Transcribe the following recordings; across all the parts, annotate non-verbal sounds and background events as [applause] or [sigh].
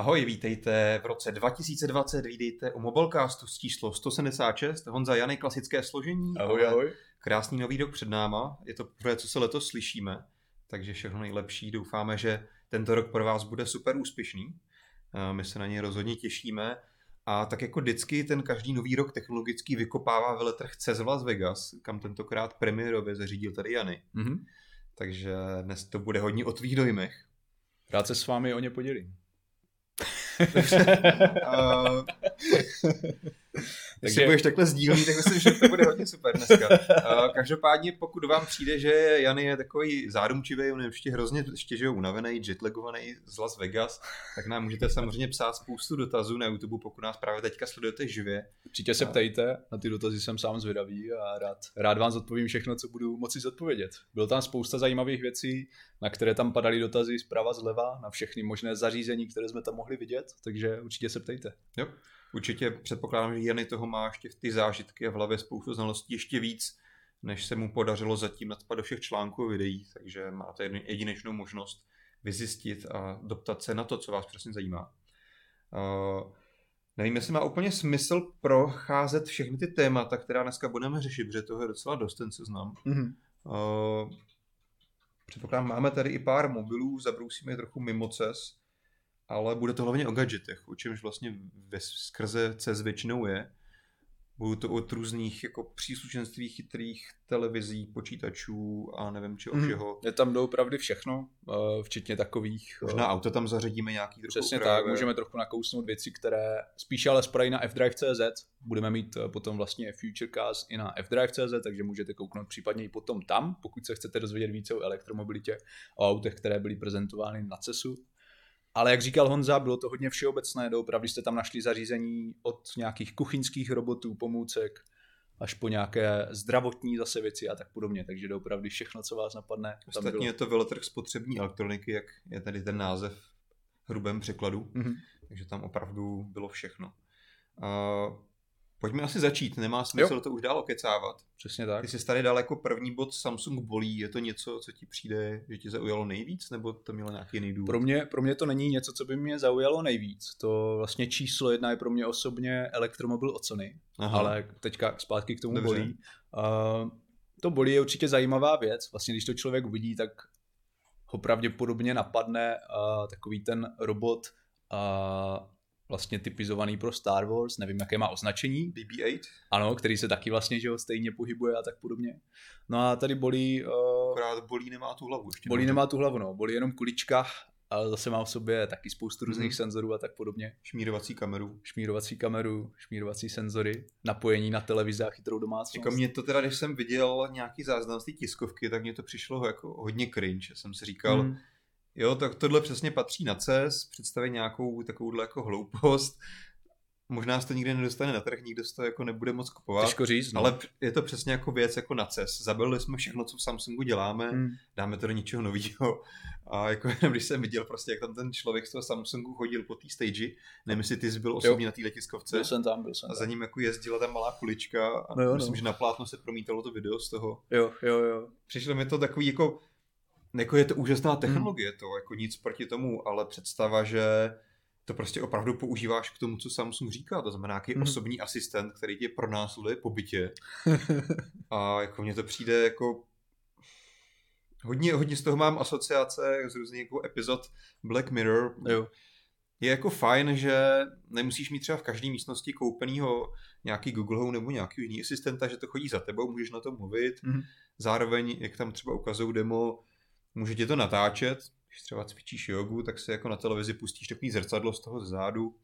Ahoj, vítejte v roce 2020, vítejte u Mobilecastu s číslo 176. Honza Jany, klasické složení. Ahoj, ahoj. Krásný nový rok před náma. Je to poprvé, co se letos slyšíme, takže všechno nejlepší. Doufáme, že tento rok pro vás bude super úspěšný. My se na něj rozhodně těšíme. A tak jako vždycky ten každý nový rok technologický vykopává veletrh CES v Las Vegas, kam tentokrát premiérově zařídil tady Jany. Mm-hmm. Takže dnes to bude hodně o tvých dojmech. Rád se s vámi o ně podělím. [laughs] [laughs] uh, [laughs] takže budeš takhle sdílný, tak myslím, že to bude hodně super dneska. Uh, každopádně, pokud vám přijde, že Jan je takový zárumčivý, on je ještě hrozně ještě unavený, jetlagovaný z Las Vegas, tak nám můžete samozřejmě psát spoustu dotazů na YouTube, pokud nás právě teďka sledujete živě. Určitě se ptejte, na ty dotazy jsem sám zvědavý a rád, rád vám zodpovím všechno, co budu moci zodpovědět. Bylo tam spousta zajímavých věcí, na které tam padaly dotazy zprava zleva, na všechny možné zařízení, které jsme tam mohli vidět, takže určitě se ptejte. Jo. Určitě předpokládám, že Jany toho má ještě ty zážitky a v hlavě spoustu znalostí ještě víc, než se mu podařilo zatím nadspat do všech článků a videí, takže máte jedinečnou možnost vyzjistit a doptat se na to, co vás přesně zajímá. Uh, nevím, jestli má úplně smysl procházet všechny ty témata, která dneska budeme řešit, protože toho je docela dost ten seznam. Mm-hmm. Uh, předpokládám, máme tady i pár mobilů, zabrousíme je trochu mimo CES, ale bude to hlavně o gadgetech, o čemž vlastně ve skrze CES většinou je. Budou to od různých jako příslušenství chytrých televizí, počítačů a nevím čeho mm. všeho. Je tam opravdu všechno, eh, včetně takových... Možná eh, auto tam zařadíme nějaký trochu Přesně upravě. tak, můžeme trochu nakousnout věci, které spíše ale spadají na fdrive.cz. Budeme mít eh, potom vlastně Futurecast i na fdrive.cz, takže můžete kouknout případně i potom tam, pokud se chcete dozvědět více o elektromobilitě, o autech, které byly prezentovány na CESu. Ale jak říkal Honza, bylo to hodně všeobecné, doopravdy jste tam našli zařízení od nějakých kuchyňských robotů, pomůcek, až po nějaké zdravotní zase věci a tak podobně, takže doopravdy všechno, co vás napadne. Ostatně bylo... je to veletrh spotřební elektroniky, jak je tady ten název v hrubém překladu, mm-hmm. takže tam opravdu bylo všechno. Uh, Pojďme asi začít, nemá smysl jo. to už dál okecávat. Přesně tak. Ty jsi tady dal jako první bod Samsung bolí, je to něco, co ti přijde, že tě zaujalo nejvíc, nebo to mělo nějaký jiný důvod? Pro mě, pro mě to není něco, co by mě zaujalo nejvíc. To vlastně číslo jedna je pro mě osobně elektromobil od Sony, Aha. ale teďka zpátky k tomu Dobře. bolí. Uh, to bolí je určitě zajímavá věc. Vlastně když to člověk uvidí, tak ho pravděpodobně napadne uh, takový ten robot uh, vlastně typizovaný pro Star Wars, nevím, jaké má označení. BB-8? Ano, který se taky vlastně že ho, stejně pohybuje a tak podobně. No a tady bolí... Uh, Akorát bolí nemá tu hlavu ještě. Bolí nemá tu hlavu, no. Bolí jenom kulička, ale zase má v sobě taky spoustu různých mm-hmm. senzorů a tak podobně. Šmírovací kameru. Šmírovací kameru, šmírovací senzory, napojení na televizi a chytrou domácnost. Jako mě to teda, když jsem viděl nějaký záznam z té tiskovky, tak mě to přišlo jako hodně cringe. Jsem si říkal, mm Jo, tak tohle přesně patří na CES, představí nějakou takovouhle jako hloupost. Možná se to nikdy nedostane na trh, nikdo to jako nebude moc kupovat. Těžko říct, no. Ale je to přesně jako věc jako na CES. Zabili jsme všechno, co v Samsungu děláme, hmm. dáme to do něčeho nového. A jako [laughs] když jsem viděl prostě, jak tam ten člověk z toho Samsungu chodil po té stage, nevím, jestli ty jsi byl osobně jo. na té letiskovce. Byl jsem tam, byl jsem A za ním jako jezdila ta malá kulička a no jo, myslím, no. že na plátno se promítalo to video z toho. Jo, jo, jo. Přišlo mi to takový jako jako je to úžasná hmm. technologie, hmm. to jako nic proti tomu, ale představa, že to prostě opravdu používáš k tomu, co Samsung říká, to znamená nějaký hmm. osobní asistent, který tě pronásleduje po bytě. [laughs] A jako mně to přijde jako hodně, hodně z toho mám asociace z různých jako epizod Black Mirror. Jo. Je jako fajn, že nemusíš mít třeba v každé místnosti koupenýho nějaký Google Home nebo nějaký jiný asistenta, že to chodí za tebou, můžeš na to mluvit. Mm. Zároveň, jak tam třeba ukazují demo, může tě to natáčet, když třeba cvičíš jogu, tak si jako na televizi pustíš takový zrcadlo z toho zádu,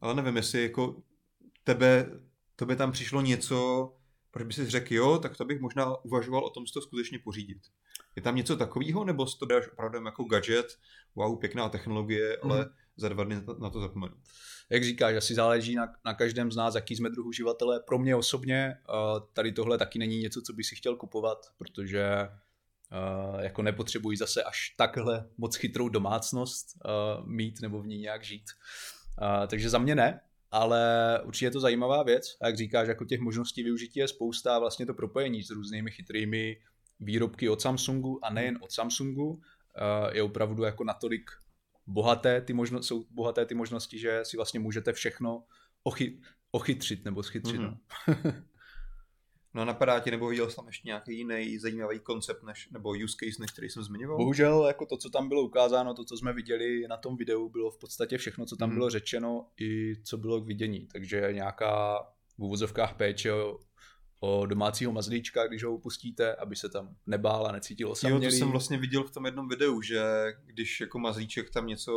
ale nevím, jestli jako tebe, tebe tam přišlo něco, proč by si řekl, jo, tak to bych možná uvažoval o tom si to skutečně pořídit. Je tam něco takového, nebo si to dáš opravdu jako gadget, wow, pěkná technologie, ale mm. za dva dny na to zapomenu. Jak říkáš, asi záleží na, na každém z nás, jaký jsme druh uživatele. Pro mě osobně uh, tady tohle taky není něco, co bych si chtěl kupovat, protože Uh, jako nepotřebují zase až takhle moc chytrou domácnost uh, mít nebo v ní nějak žít. Uh, takže za mě ne, ale určitě je to zajímavá věc. A jak říkáš, jako těch možností využití je spousta a vlastně to propojení s různými chytrými výrobky od Samsungu a nejen od Samsungu uh, je opravdu jako natolik bohaté ty možno, jsou bohaté ty možnosti, že si vlastně můžete všechno ochy, ochytřit nebo schytřit. Mm-hmm. [laughs] No. No napadá ti, nebo viděl jsi tam ještě nějaký jiný zajímavý koncept než, nebo use case, než který jsem zmiňoval? Bohužel, jako to, co tam bylo ukázáno, to, co jsme viděli na tom videu, bylo v podstatě všechno, co tam hmm. bylo řečeno i co bylo k vidění. Takže nějaká v úvozovkách péče o, o domácího mazlíčka, když ho upustíte, aby se tam nebál a necítil osamělý. Jo, to jsem vlastně viděl v tom jednom videu, že když jako mazlíček tam něco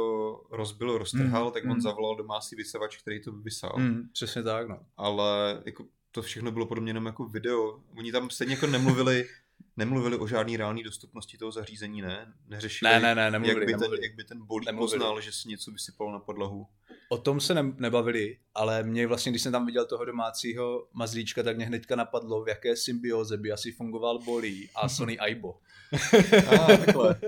rozbil, roztrhal, mm, tak on mm. zavolal domácí vysavač, který to vysál. Mm, přesně tak, no. Ale jako to všechno bylo podobně jenom jako video. Oni tam stejně jako nemluvili, [laughs] nemluvili o žádné reálné dostupnosti toho zařízení, ne? Neřešili, ne, ne, ne, nemluvili, jak, by nemluvili. ten, jak by ten bolí nemluvili. poznal, že si něco vysypal na podlahu. O tom se ne, nebavili, ale mě vlastně, když jsem tam viděl toho domácího mazlíčka, tak mě hnedka napadlo, v jaké symbioze by asi fungoval Bolí a Sony Aibo. [laughs] [laughs] a, takhle.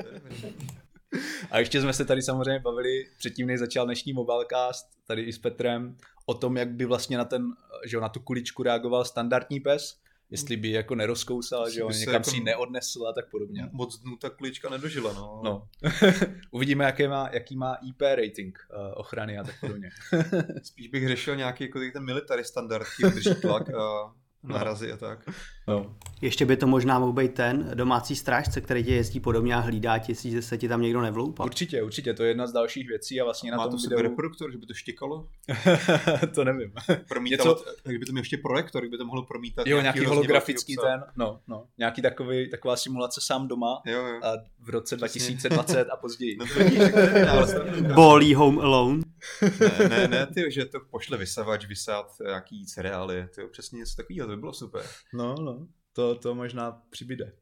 A ještě jsme se tady samozřejmě bavili předtím, než začal dnešní mobilecast, tady i s Petrem, o tom, jak by vlastně na, ten, že na tu kuličku reagoval standardní pes, jestli by jako nerozkousal, že jo, někam jako si ji neodnesl a tak podobně. Moc dnů ta kulička nedožila, no. no. [laughs] Uvidíme, jaký má, jaký má IP rating uh, ochrany a tak podobně. Spíš bych řešil nějaký jako ten military standard, který drží tlak a [laughs] No. nárazy a tak. No. Ještě by to možná mohl být ten domácí strážce, který tě jezdí podobně a hlídá ti, jestli se ti tam někdo nevloupá. Určitě, určitě, to je jedna z dalších věcí a vlastně na Má tom to videu... reproduktor, že by to štěkalo? [laughs] to nevím. Promítalo, Něco... tak by to měl ještě projektor, by to mohlo promítat. Jo, nějaký, nějaký holografický ten, no, no, nějaký takový, taková simulace sám doma jo, jo. a v roce 2020 a později. No to [laughs] Bolí Home Alone. ne, ne, ne, ty, že to pošle vysavač, vysát nějaký cereály, ty, přesně něco takového, by bylo super. No, no, to, to možná přibyde.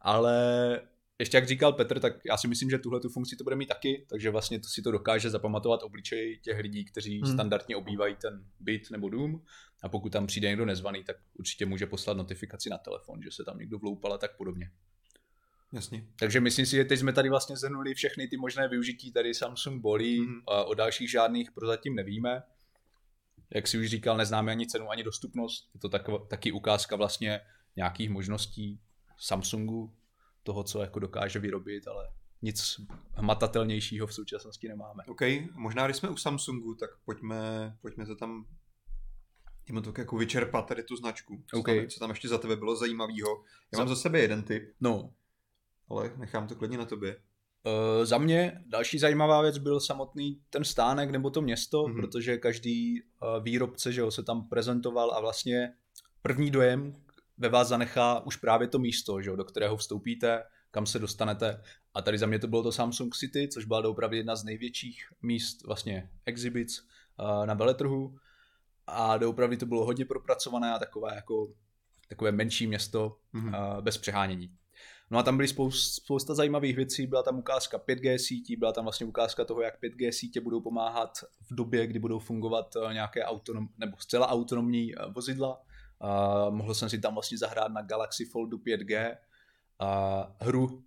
Ale ještě jak říkal Petr, tak já si myslím, že tuhle tu funkci to bude mít taky, takže vlastně to si to dokáže zapamatovat obličej těch lidí, kteří hmm. standardně obývají ten byt nebo dům a pokud tam přijde někdo nezvaný, tak určitě může poslat notifikaci na telefon, že se tam někdo vloupal a tak podobně. Jasně. Takže myslím si, že teď jsme tady vlastně zhrnuli všechny ty možné využití tady Samsung bolí, mm. o dalších žádných prozatím nevíme. Jak si už říkal, neznáme ani cenu, ani dostupnost. Je to tak, taky ukázka vlastně nějakých možností Samsungu, toho, co jako dokáže vyrobit, ale nic hmatatelnějšího v současnosti nemáme. OK, možná když jsme u Samsungu, tak pojďme, pojďme to tam Jdeme to jako vyčerpat tady tu značku. Co, okay. tam, co tam ještě za tebe bylo zajímavého. Já mám za sebe jeden typ. No ale nechám to klidně na tobě. Uh, za mě další zajímavá věc byl samotný ten stánek nebo to město, mm-hmm. protože každý uh, výrobce že jo, se tam prezentoval a vlastně první dojem ve vás zanechá už právě to místo, že jo, do kterého vstoupíte, kam se dostanete. A tady za mě to bylo to Samsung City, což byla opravdu jedna z největších míst vlastně exhibits uh, na veletrhu. A doopravdy to bylo hodně propracované a takové jako takové menší město mm-hmm. uh, bez přehánění. No a tam byly spousta, spousta zajímavých věcí, byla tam ukázka 5G sítí, byla tam vlastně ukázka toho, jak 5G sítě budou pomáhat v době, kdy budou fungovat eh, nějaké autonom, nebo zcela autonomní eh, vozidla. A mohl jsem si tam vlastně zahrát na Galaxy Foldu 5G a hru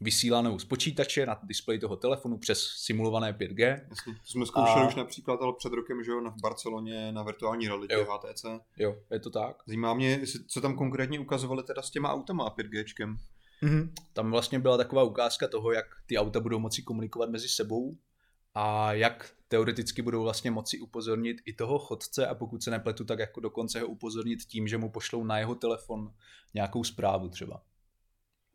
vysílanou z počítače na displej toho telefonu přes simulované 5G. Jasně, to jsme zkoušeli a... už například ale před rokem, že jo, v Barceloně na virtuální realitě jo. HTC. Jo, je to tak. Zajímá mě, co tam konkrétně ukazovali teda s těma automa 5Gčkem. Mm-hmm. Tam vlastně byla taková ukázka toho, jak ty auta budou moci komunikovat mezi sebou a jak teoreticky budou vlastně moci upozornit i toho chodce a pokud se nepletu, tak jako dokonce ho upozornit tím, že mu pošlou na jeho telefon nějakou zprávu třeba.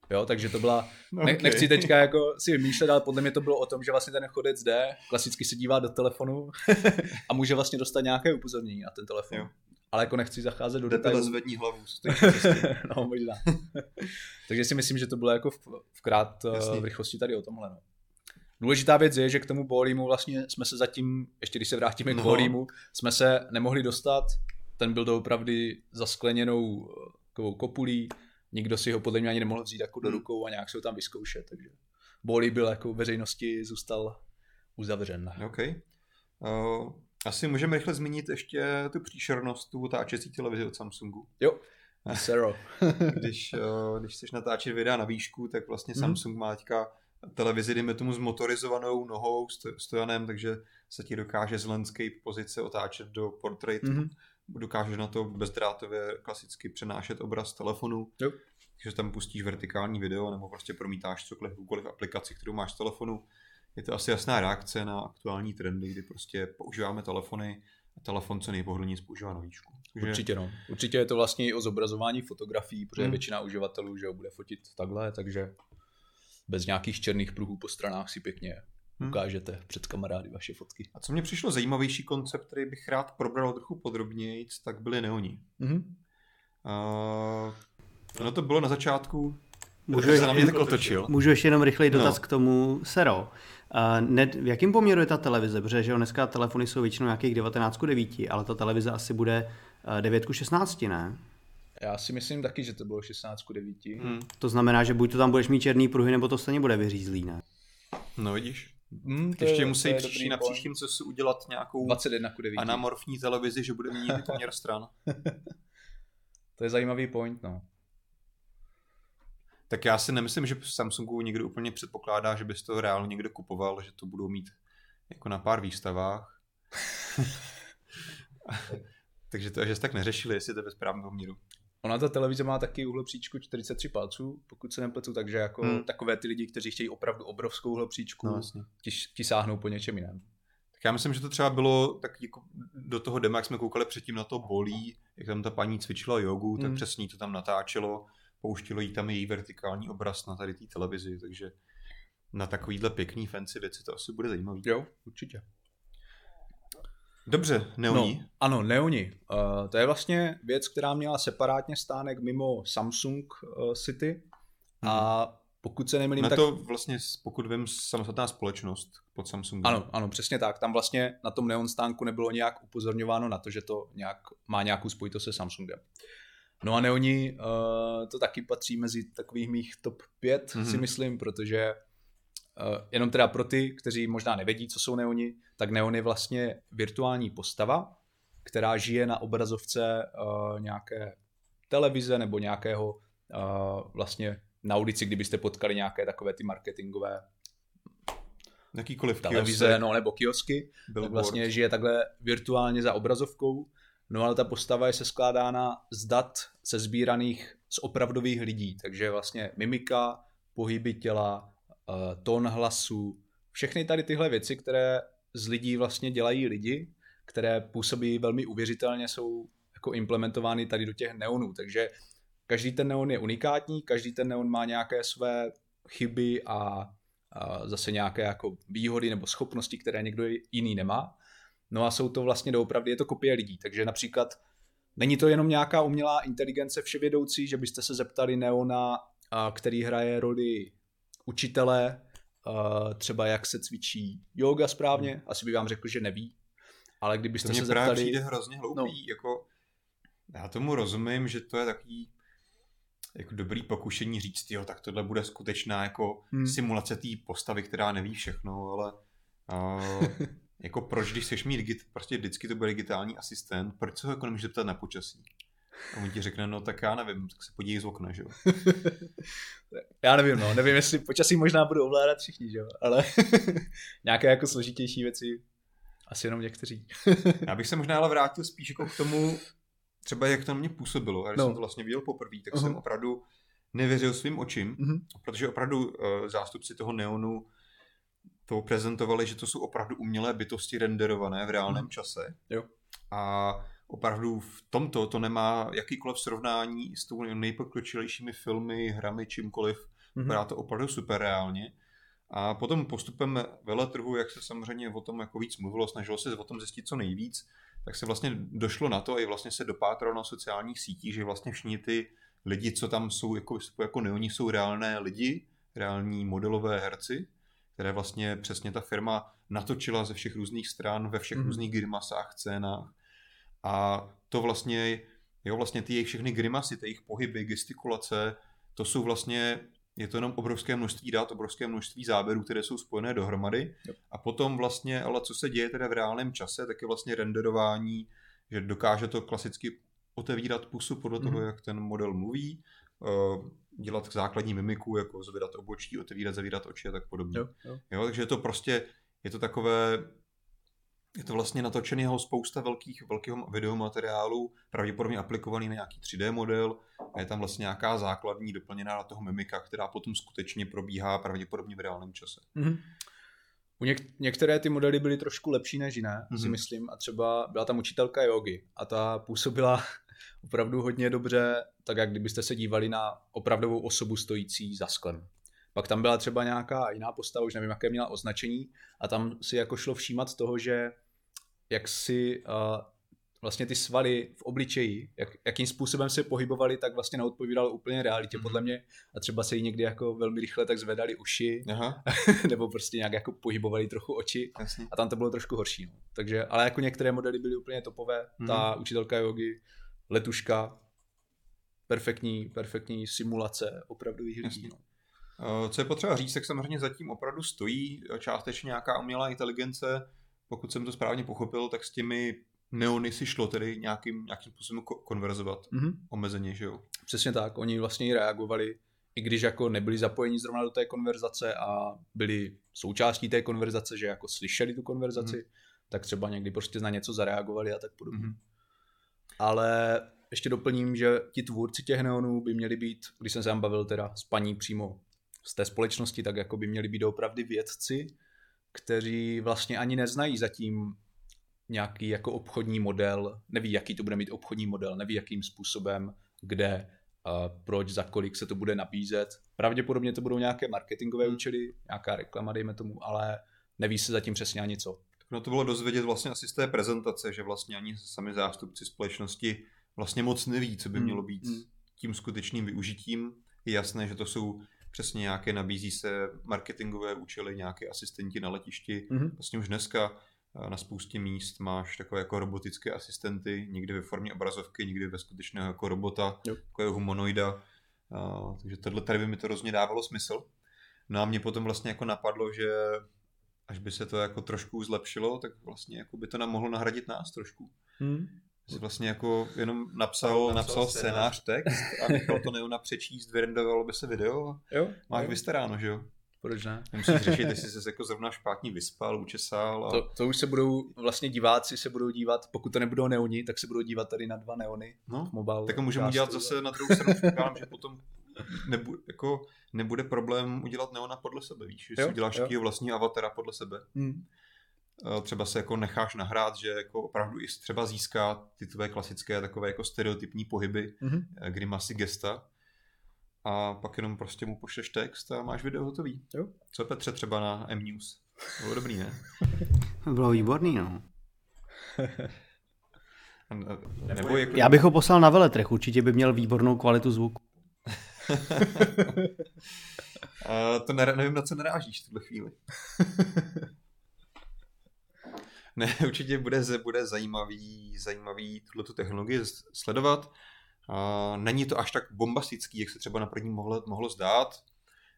Jo, takže to byla, okay. nechci teďka jako si vymýšlet, ale podle mě to bylo o tom, že vlastně ten chodec jde, klasicky se dívá do telefonu [laughs] a může vlastně dostat nějaké upozornění na ten telefon. Jo ale jako nechci zacházet do detailů. zvední hlavu. [laughs] no, možná. [laughs] Takže si myslím, že to bylo jako v, v krát eh, Jasný. v rychlosti tady o tomhle. No. Důležitá věc je, že k tomu Bolímu vlastně jsme se zatím, ještě když se vrátíme no. k Bolímu, jsme se nemohli dostat. Ten byl doopravdy zaskleněnou takovou kopulí. Nikdo si ho podle mě ani nemohl vzít jako do hmm. rukou a nějak se ho tam vyzkoušet. Takže Bolí byl jako veřejnosti zůstal uzavřen. OK. Uh, asi můžeme rychle zmínit ještě tu příšernost tu otáčecí televizi od Samsungu. Jo, Zero. [laughs] když, eh, když chceš natáčet videa na výšku, tak vlastně mm. Samsung má teďka televizi, dejme tomu s motorizovanou nohou, stojanem, takže se ti dokáže z landscape pozice otáčet do portrait. Mm-hmm. Dokážeš na to bezdrátově klasicky přenášet obraz telefonu. Jo. Takže tam pustíš vertikální video nebo prostě promítáš cokoliv, jakoukoliv aplikaci, kterou máš v telefonu je to asi jasná reakce na aktuální trendy, kdy prostě používáme telefony a telefon co nejpohodlněji používá na výšku. Takže... Určitě no. Určitě je to vlastně i o zobrazování fotografií, protože hmm. většina uživatelů že ho bude fotit takhle, takže bez nějakých černých pruhů po stranách si pěkně hmm. ukážete před kamarády vaše fotky. A co mě přišlo zajímavější koncept, který bych rád probral trochu podrobněji, tak byly neoní. Hmm. Uh, no to bylo na začátku Můžu ještě, na mě tak otočil. Můžu ještě jenom rychlej no. dotaz no. k tomu Sero. Uh, ne, v jakém poměru je ta televize? Protože že jo, dneska telefony jsou většinou nějakých 19 k 9, ale ta televize asi bude uh, 9 k 16, ne? Já si myslím taky, že to bylo 16 k 9. Hmm. To znamená, že buď to tam budeš mít černý pruhy, nebo to stejně bude vyřízlý, ne? No vidíš. Hmm, to Ještě je, musí příští, na příštím se udělat nějakou 21 k 9. anamorfní televizi, že bude mít poměr stran. [laughs] to je zajímavý point, no. Tak já si nemyslím, že Samsungu někdo úplně předpokládá, že bys to reálně někdo kupoval, že to budou mít jako na pár výstavách. [laughs] Takže to, že jste tak neřešili, jestli to je ve správném poměru. Ona ta televize má taky uhlopříčku 43 palců, pokud se nepletu, takže jako hmm. takové ty lidi, kteří chtějí opravdu obrovskou uhlopříčku, no, ti, ti sáhnou po něčem jiném. Tak já myslím, že to třeba bylo tak jako do toho dema, jak jsme koukali předtím na to bolí, jak tam ta paní cvičila jogu, hmm. tak přesně to tam natáčelo pouštilo jí tam její vertikální obraz na tady té televizi, takže na takovýhle pěkný fancy věci to asi bude zajímavý. Jo, určitě. Dobře, Neoni. No, ano, Neoni. Uh, to je vlastně věc, která měla separátně stánek mimo Samsung uh, City a mhm. pokud se nemýlím, na tak... to vlastně, pokud vím, samostatná společnost pod Samsungem. Ano, ano, přesně tak. Tam vlastně na tom Neon stánku nebylo nějak upozorňováno na to, že to nějak, má nějakou spojitost se Samsungem. No a Neoni uh, to taky patří mezi takových mých top 5, mm-hmm. si myslím, protože uh, jenom teda pro ty, kteří možná nevědí, co jsou Neoni, tak Neon je vlastně virtuální postava, která žije na obrazovce uh, nějaké televize nebo nějakého uh, vlastně na ulici, kdybyste potkali nějaké takové ty marketingové Jakýkoliv televize, kiosek, no, nebo kiosky, billboard. tak vlastně žije takhle virtuálně za obrazovkou No ale ta postava je se skládána z dat se sbíraných z opravdových lidí, takže vlastně mimika, pohyby těla, eh, tón hlasu, všechny tady tyhle věci, které z lidí vlastně dělají lidi, které působí velmi uvěřitelně, jsou jako implementovány tady do těch neonů, takže každý ten neon je unikátní, každý ten neon má nějaké své chyby a zase nějaké jako výhody nebo schopnosti, které někdo jiný nemá. No a jsou to vlastně doopravdy, je to kopie lidí, takže například není to jenom nějaká umělá inteligence vševědoucí, že byste se zeptali Neona, který hraje roli učitele, třeba jak se cvičí yoga správně, hmm. asi by vám řekl, že neví, ale kdybyste to se zeptali... To přijde hrozně hloupý, no. jako já tomu rozumím, že to je takový jako dobrý pokušení říct, jo, tak tohle bude skutečná jako hmm. simulace té postavy, která neví všechno, ale uh, [laughs] jako proč, když chceš mít digit, prostě vždycky to bude digitální asistent, proč se ho jako nemůžeš zeptat na počasí? A on ti řekne, no tak já nevím, tak se podívej z okna, že jo. [laughs] já nevím, no, nevím, jestli počasí možná budou ovládat všichni, že jo, ale [laughs] nějaké jako složitější věci asi jenom někteří. [laughs] já bych se možná ale vrátil spíš jako k tomu, třeba jak to na mě působilo. A když no. jsem to vlastně viděl poprvé, tak uh-huh. jsem opravdu nevěřil svým očím, uh-huh. protože opravdu uh, zástupci toho neonu to prezentovali, že to jsou opravdu umělé bytosti renderované v reálném hmm. čase. Jo. A opravdu v tomto to nemá jakýkoliv srovnání s tou nejpokročilejšími filmy, hrami, čímkoliv. Mm-hmm. Vypadá to opravdu super reálně. A potom postupem veletrhu, jak se samozřejmě o tom jako víc mluvilo, snažilo se o tom zjistit co nejvíc, tak se vlastně došlo na to, i vlastně se dopátralo na sociálních sítích, že vlastně všichni ty lidi, co tam jsou jako, jako neoní, jsou reálné lidi, reální modelové herci, které vlastně přesně ta firma natočila ze všech různých stran, ve všech mm. různých grimasách, scénách. A to vlastně, jo, vlastně ty jejich všechny grimasy, ty jejich pohyby, gestikulace, to jsou vlastně, je to jenom obrovské množství dat, obrovské množství záběrů, které jsou spojené dohromady. Yep. A potom vlastně, ale co se děje teda v reálném čase, tak je vlastně renderování, že dokáže to klasicky otevírat pusu podle mm. toho, jak ten model mluví, dělat základní mimiku, jako zvedat obočí, otevírat, zavírat oči a tak podobně. Jo, jo. Jo, takže je to prostě, je to takové, je to vlastně natočeného spousta velkých, velkého videomateriálu, pravděpodobně aplikovaný na nějaký 3D model a je tam vlastně nějaká základní doplněná na toho mimika, která potom skutečně probíhá pravděpodobně v reálném čase. Mm-hmm. U něk- některé ty modely byly trošku lepší než jiné, mm-hmm. si mhm. myslím. A třeba byla tam učitelka jogy a ta působila opravdu hodně dobře, tak jak kdybyste se dívali na opravdovou osobu stojící za sklem. Pak tam byla třeba nějaká jiná postava, už nevím, jaké měla označení, a tam si jako šlo všímat toho, že jak si uh, vlastně ty svaly v obličeji, jak, jakým způsobem se pohybovaly, tak vlastně neodpovídalo úplně realitě mm-hmm. podle mě. A třeba se jí někdy jako velmi rychle tak zvedali uši, Aha. [laughs] nebo prostě nějak jako pohybovali trochu oči. Jasně. A tam to bylo trošku horší. No. Takže, ale jako některé modely byly úplně topové. Mm-hmm. Ta učitelka jogy, letuška, perfektní, perfektní simulace opravdu lidí. No. Eh, co je potřeba říct, tak samozřejmě zatím opravdu stojí částečně nějaká umělá inteligence. Pokud jsem to správně pochopil, tak s těmi neony si šlo tedy nějakým, nějakým způsobem konverzovat mm-hmm. omezeně, že jo? Přesně tak, oni vlastně reagovali, i když jako nebyli zapojeni zrovna do té konverzace a byli součástí té konverzace, že jako slyšeli tu konverzaci, mm-hmm. tak třeba někdy prostě na něco zareagovali a tak podobně. Mm-hmm. Ale ještě doplním, že ti tvůrci těch neonů by měli být, když jsem se tam bavil teda s paní přímo z té společnosti, tak jako by měli být opravdu vědci, kteří vlastně ani neznají zatím nějaký jako obchodní model, neví, jaký to bude mít obchodní model, neví, jakým způsobem, kde, a proč, za kolik se to bude nabízet. Pravděpodobně to budou nějaké marketingové hmm. účely, nějaká reklama, dejme tomu, ale neví se zatím přesně ani co. No to bylo dozvědět vlastně asi z té prezentace, že vlastně ani sami zástupci společnosti vlastně moc neví, co by hmm. mělo být hmm. tím skutečným využitím. Je jasné, že to jsou přesně nějaké, nabízí se marketingové účely, nějaké asistenti na letišti. Mm-hmm. Vlastně už dneska eh, na spoustě míst máš takové jako robotické asistenty, někdy ve formě obrazovky, někdy ve skutečného jako robota, jo. jako humanoida. A, takže tohle tady by mi to rozně dávalo smysl. No a mě potom vlastně jako napadlo, že až by se to jako trošku zlepšilo, tak vlastně jako by to nám mohlo nahradit nás trošku. Hmm. Jsi vlastně jako jenom napsal, no, napsal scénář, text a nechal to Neona přečíst, vyrendovalo by se video jo, máš jo. vystaráno, že jo? Proč ne? Nemusíš řešit, jestli jsi se jako zrovna špátně vyspal, učesal. A... To, to, už se budou, vlastně diváci se budou dívat, pokud to nebudou neoni, tak se budou dívat tady na dva neony. No, mobile tak můžeme udělat zase na druhou stranu, že potom nebu, jako nebude problém udělat neona podle sebe, víš? Jestli uděláš taky vlastní avatara podle sebe. Hmm. Eh, třeba se jako necháš nahrát, že jako opravdu i třeba získá ty tvé klasické takové jako stereotypní pohyby, mm-hmm. grimasy, gesta a pak jenom prostě mu pošleš text a máš video hotový. Jo. Co Petře třeba na M-News? Bylo dobrý, ne? [laughs] Bylo výborný, no. [laughs] Nebo jako... Já bych ho poslal na veletrech, určitě by měl výbornou kvalitu zvuku. To ne, nevím, na co narážíš v tuhle chvíli. [laughs] Ne, určitě bude, bude zajímavý, zajímavý tuto technologii sledovat. Uh, není to až tak bombastický, jak se třeba na první mohlo, mohlo zdát.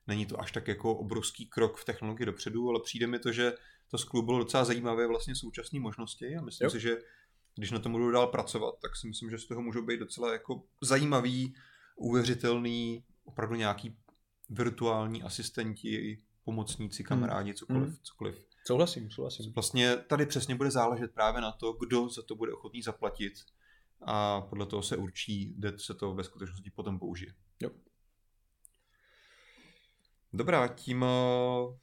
Není to až tak jako obrovský krok v technologii dopředu, ale přijde mi to, že to skloubilo docela zajímavé vlastně současné možnosti a myslím jo. si, že když na tom budu dál pracovat, tak si myslím, že z toho můžou být docela jako zajímavý, uvěřitelný, opravdu nějaký virtuální asistenti, pomocníci, kamarádi, hmm. cokoliv, hmm. cokoliv. Souhlasím, souhlasím. Vlastně tady přesně bude záležet právě na to, kdo za to bude ochotný zaplatit a podle toho se určí, kde se to ve skutečnosti potom použije. Jo. Dobrá, tím uh,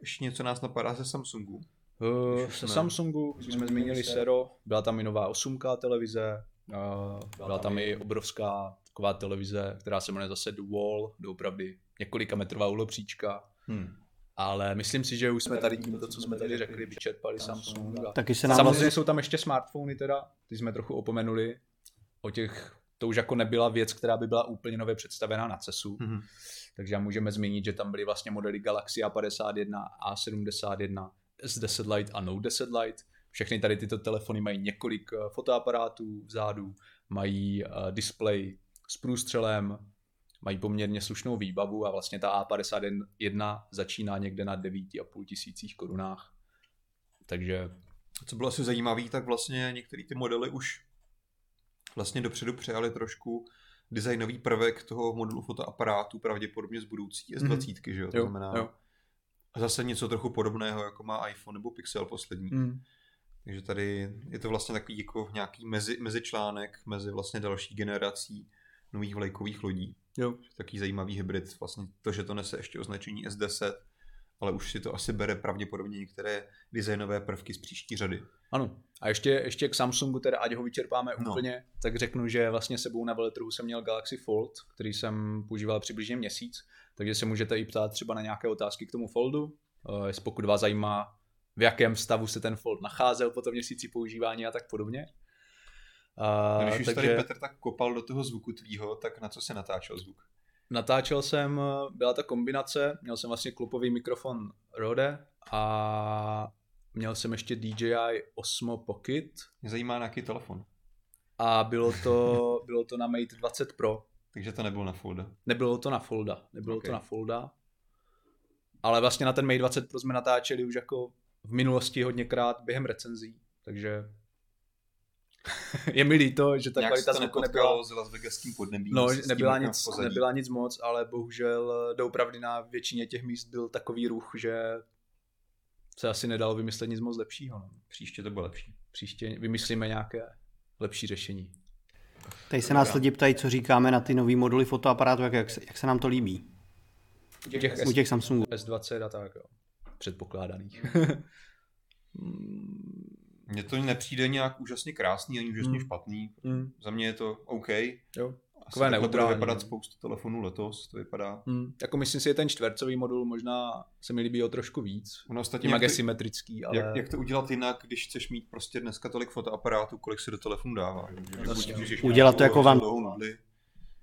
ještě něco nás napadá ze Samsungu. Uh, se Samsungu jsme, jsme zmínili Sero, byla tam i nová 8K televize, uh, byla tam i obrovská taková televize, která se jmenuje zase The Wall, doopravdy několika metrová ulopříčka. Hmm ale myslím si, že už jsme tady tímto, co jsme tady řekli, vyčerpali Samsung. A Taky se nám Samozřejmě vlastně... jsou tam ještě smartfony teda, ty jsme trochu opomenuli. O těch, to už jako nebyla věc, která by byla úplně nově představená na CESu. Mm-hmm. Takže můžeme zmínit, že tam byly vlastně modely Galaxy A51, A71, S10 Lite a Note 10 Lite. Všechny tady tyto telefony mají několik eh, fotoaparátů vzadu, mají uh, display s průstřelem, mají poměrně slušnou výbavu a vlastně ta A51 začíná někde na 9,5 tisících korunách. Takže... Co bylo asi zajímavé, tak vlastně některé ty modely už vlastně dopředu přijali trošku designový prvek toho modelu fotoaparátu, pravděpodobně z budoucí S20, mm-hmm. že jo? To jo, znamená jo. zase něco trochu podobného, jako má iPhone nebo Pixel poslední. Mm. Takže tady je to vlastně takový jako nějaký mezi, mezičlánek mezi vlastně další generací nových vlajkových lodí. Jo. Taký zajímavý hybrid, vlastně to, že to nese ještě označení S10, ale už si to asi bere pravděpodobně některé designové prvky z příští řady. Ano. A ještě, ještě k Samsungu, teda ať ho vyčerpáme no. úplně, tak řeknu, že vlastně sebou na veletrhu jsem měl Galaxy Fold, který jsem používal přibližně měsíc, takže se můžete i ptát třeba na nějaké otázky k tomu Foldu, uh, pokud vás zajímá, v jakém stavu se ten Fold nacházel po tom měsíci používání a tak podobně. Uh, Když už takže... tady Petr tak kopal do toho zvuku tvýho, tak na co se natáčel zvuk? Natáčel jsem, byla ta kombinace, měl jsem vlastně klupový mikrofon Rode a měl jsem ještě DJI Osmo Pocket. Mě zajímá nějaký telefon. A bylo to, [laughs] bylo to na Mate 20 Pro. Takže to nebylo na Folda. Nebylo to na Folda, nebylo okay. to na Folda. Ale vlastně na ten Mate 20 Pro jsme natáčeli už jako v minulosti hodněkrát během recenzí, takže [laughs] je mi líto, že ta Nějak kvalita zvuku nebyla... s Las Vegaským podnebím. No, nebyla nic, nebyla nic moc, ale bohužel doopravdy na většině těch míst byl takový ruch, že se asi nedalo vymyslet nic moc lepšího. No. Příště to bude lepší. Příště vymyslíme nějaké lepší řešení. Tady se nás lidi ptají, co říkáme na ty nový moduly fotoaparátu, jak, jak, se, jak se nám to líbí. U těch, U těch Samsungů. S20 a tak, jo. Předpokládaných. [laughs] Mně to nepřijde nějak úžasně krásný ani úžasně mm. špatný. Mm. Za mě je to OK. Jo. Takové neutrální. Bude vypadat spoustu telefonů letos, to vypadá. Mm. Jako myslím si, že ten čtvercový modul možná se mi líbí o trošku víc. Ono ostatně jak je symetrický, ale... Jak, jak, to udělat jinak, když chceš mít prostě dneska tolik fotoaparátů, kolik se do telefonu dává. Že, Udělat to jako van...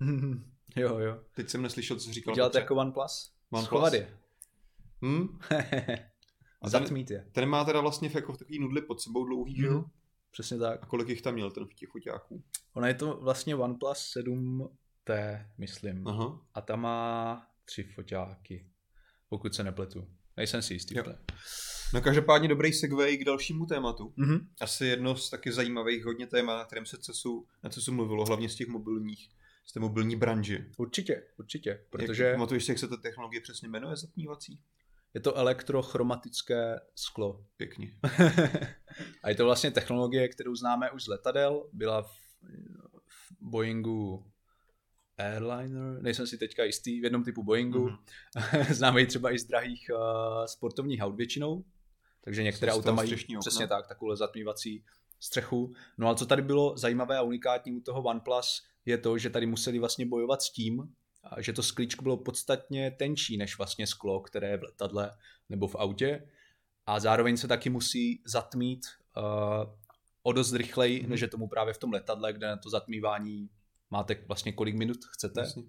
[laughs] jo, jo. Teď jsem neslyšel, co jsi říkal. Udělat to jako OnePlus? OnePlus? je. Hmm? [laughs] A Zatmít je. Ten má teda vlastně jako takový nudly pod sebou dlouhý, že jo? Mm, přesně tak. A kolik jich tam měl ten těch foťáků? Ona je to vlastně OnePlus 7T, myslím. Aha. A tam má tři foťáky, pokud se nepletu. Nejsem si jistý. No každopádně dobrý segway k dalšímu tématu. Mm-hmm. Asi jedno z taky zajímavých hodně témat, na kterém se CESu, na CESu mluvilo, hlavně z těch mobilních, z té mobilní branži. Určitě, určitě, protože... Jak, pamatuješ si, jak se ta technologie přesně jmenuje zatmívací? Je to elektrochromatické sklo. Pěkně. [laughs] a je to vlastně technologie, kterou známe už z letadel. Byla v, v Boeingu Airliner, nejsem si teďka jistý, v jednom typu Boeingu. Mm-hmm. [laughs] známe ji třeba i z drahých uh, sportovních aut většinou. Takže některé auta mají přesně tak, takovou zatmívací střechu. No a co tady bylo zajímavé a unikátní u toho OnePlus, je to, že tady museli vlastně bojovat s tím, že to sklíčko bylo podstatně tenčí než vlastně sklo, které je v letadle nebo v autě a zároveň se taky musí zatmít uh, o dost rychleji, mm. než je tomu právě v tom letadle, kde na to zatmívání máte vlastně kolik minut chcete. Jasně.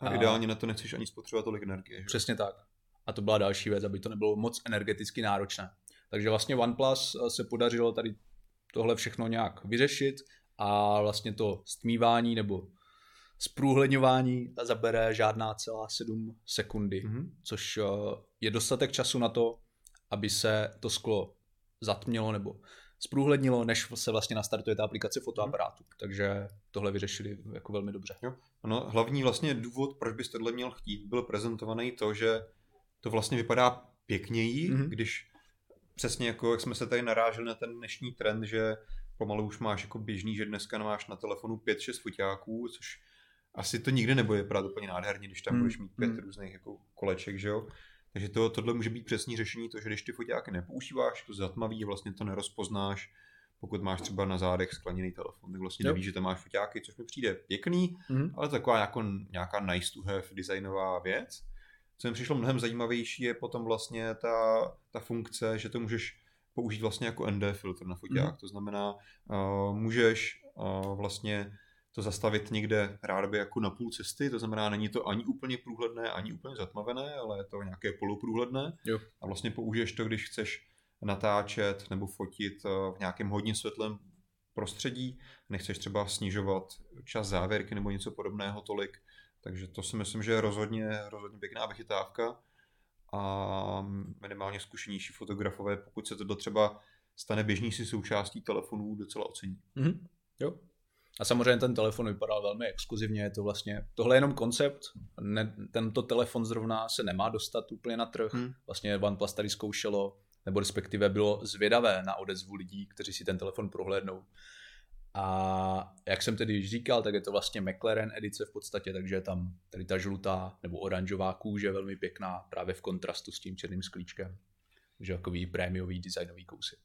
A, a ideálně na to nechceš ani spotřebovat tolik energie. Že? Přesně tak. A to byla další věc, aby to nebylo moc energeticky náročné. Takže vlastně OnePlus eh, se podařilo tady tohle všechno nějak vyřešit a vlastně to stmívání nebo zprůhledňování zabere žádná celá 7 sekundy, mm-hmm. což eh, je dostatek času na to, aby se to sklo zatmělo nebo zprůhlednilo, než se vlastně nastartuje ta aplikace fotoaparátu. Mm. Takže tohle vyřešili jako velmi dobře. Jo. No, hlavní vlastně důvod, proč bys tohle měl chtít, byl prezentovaný to, že to vlastně vypadá pěkněji, mm-hmm. když přesně jako jak jsme se tady naráželi na ten dnešní trend, že pomalu už máš jako běžný, že dneska máš na telefonu 5-6 foťáků, což asi to nikdy nebude vypadat úplně nádherně, když tam hmm. budeš mít pět hmm. různých jako koleček, že jo. Takže to, tohle může být přesní řešení, to, že když ty foťáky nepoužíváš, to zatmaví, vlastně to nerozpoznáš, pokud máš třeba na zádech skleněný telefon, tak vlastně nevíš, že tam máš foťáky, což mi přijde pěkný, mm. ale taková jako nějaká nice to have designová věc. Co mi přišlo mnohem zajímavější je potom vlastně ta, ta funkce, že to můžeš použít vlastně jako ND filtr na foťák. Mm. To znamená, uh, můžeš uh, vlastně to zastavit někde rádoby jako na půl cesty, to znamená, není to ani úplně průhledné, ani úplně zatmavené, ale je to nějaké poloprůhledné. Jo. A vlastně použiješ to, když chceš natáčet nebo fotit eh, v nějakém hodně světlém prostředí, nechceš třeba snižovat čas závěrky nebo něco podobného tolik, takže to si myslím, že je rozhodně, rozhodně pěkná vychytávka a minimálně zkušenější fotografové, pokud se to třeba stane běžný si součástí telefonů, docela ocení. Mm-hmm. Jo, a samozřejmě ten telefon vypadal velmi exkluzivně, je to vlastně, tohle je jenom koncept, ne, tento telefon zrovna se nemá dostat úplně na trh, hmm. vlastně OnePlus tady zkoušelo, nebo respektive bylo zvědavé na odezvu lidí, kteří si ten telefon prohlédnou. A jak jsem tedy již říkal, tak je to vlastně McLaren edice v podstatě, takže je tam tady ta žlutá nebo oranžová kůže, velmi pěkná, právě v kontrastu s tím černým sklíčkem. Takže takový prémiový designový kousek.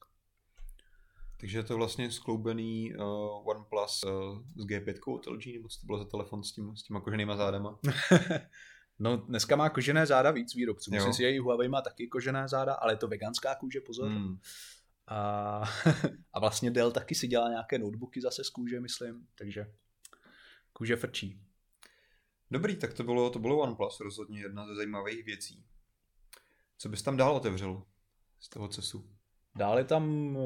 Takže je to vlastně skloubený uh, OnePlus uh, s G5 od LG, nebo co to bylo za telefon s, tím, s těma koženýma zádama? [laughs] no dneska má kožené záda víc výrobců. Myslím si, že i Huawei má taky kožené záda, ale je to veganská kůže, pozor. Hmm. A, [laughs] a vlastně Dell taky si dělá nějaké notebooky zase z kůže, myslím, takže kůže frčí. Dobrý, tak to bylo, to bylo OnePlus rozhodně jedna ze zajímavých věcí. Co bys tam dál otevřel z toho CESu? Dále tam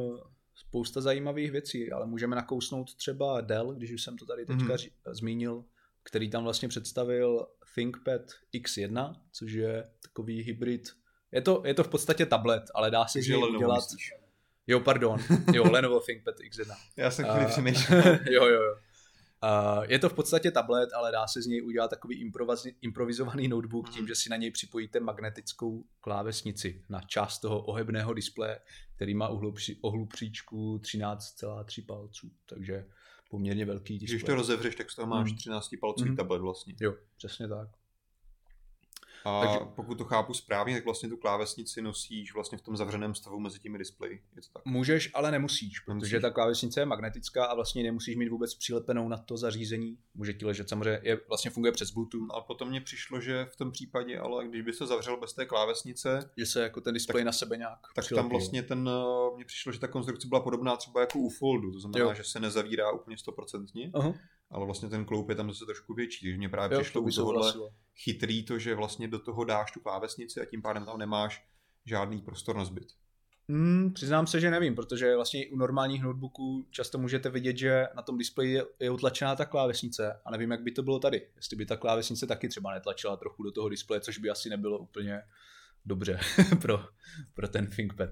spousta zajímavých věcí, ale můžeme nakousnout třeba Dell, když už jsem to tady teďka mm. zmínil, který tam vlastně představil ThinkPad X1, což je takový hybrid. Je to, je to v podstatě tablet, ale dá se z něj udělat... Jo, pardon. Jo, Lenovo ThinkPad X1. [laughs] Já jsem chvíli uh, přemýšlel. [laughs] jo, jo, jo. Uh, je to v podstatě tablet, ale dá se z něj udělat takový improvizovaný notebook tím, že si na něj připojíte magnetickou klávesnici na část toho ohebného displeje, který má ohlupříčku 13,3 palců, takže poměrně velký displej. Když to rozevřeš, tak z toho máš 13 palcový mm. tablet vlastně. Jo, přesně tak. A Takže... pokud to chápu správně, tak vlastně tu klávesnici nosíš vlastně v tom zavřeném stavu mezi těmi displeji. Je to tak? Můžeš, ale nemusíš, protože nemusíš. ta klávesnice je magnetická a vlastně nemusíš mít vůbec přilepenou na to zařízení. Může ti ležet samozřejmě, je, vlastně funguje přes Bluetooth. No a potom mě přišlo, že v tom případě, ale když by se zavřel bez té klávesnice, že se jako ten displej na sebe nějak Tak přilepí. tam vlastně ten, mně přišlo, že ta konstrukce byla podobná třeba jako u Foldu, to znamená, jo. že se nezavírá úplně stoprocentně. Uh-huh ale vlastně ten kloup je tam zase trošku větší, takže mě právě jo, přišlo u tohohle chytrý to, že vlastně do toho dáš tu klávesnici a tím pádem tam nemáš žádný prostor na zbyt. Hmm, přiznám se, že nevím, protože vlastně u normálních notebooků často můžete vidět, že na tom displeji je, je utlačená ta klávesnice a nevím, jak by to bylo tady. Jestli by ta klávesnice taky třeba netlačila trochu do toho displeje, což by asi nebylo úplně dobře [laughs] pro, pro ten ThinkPad.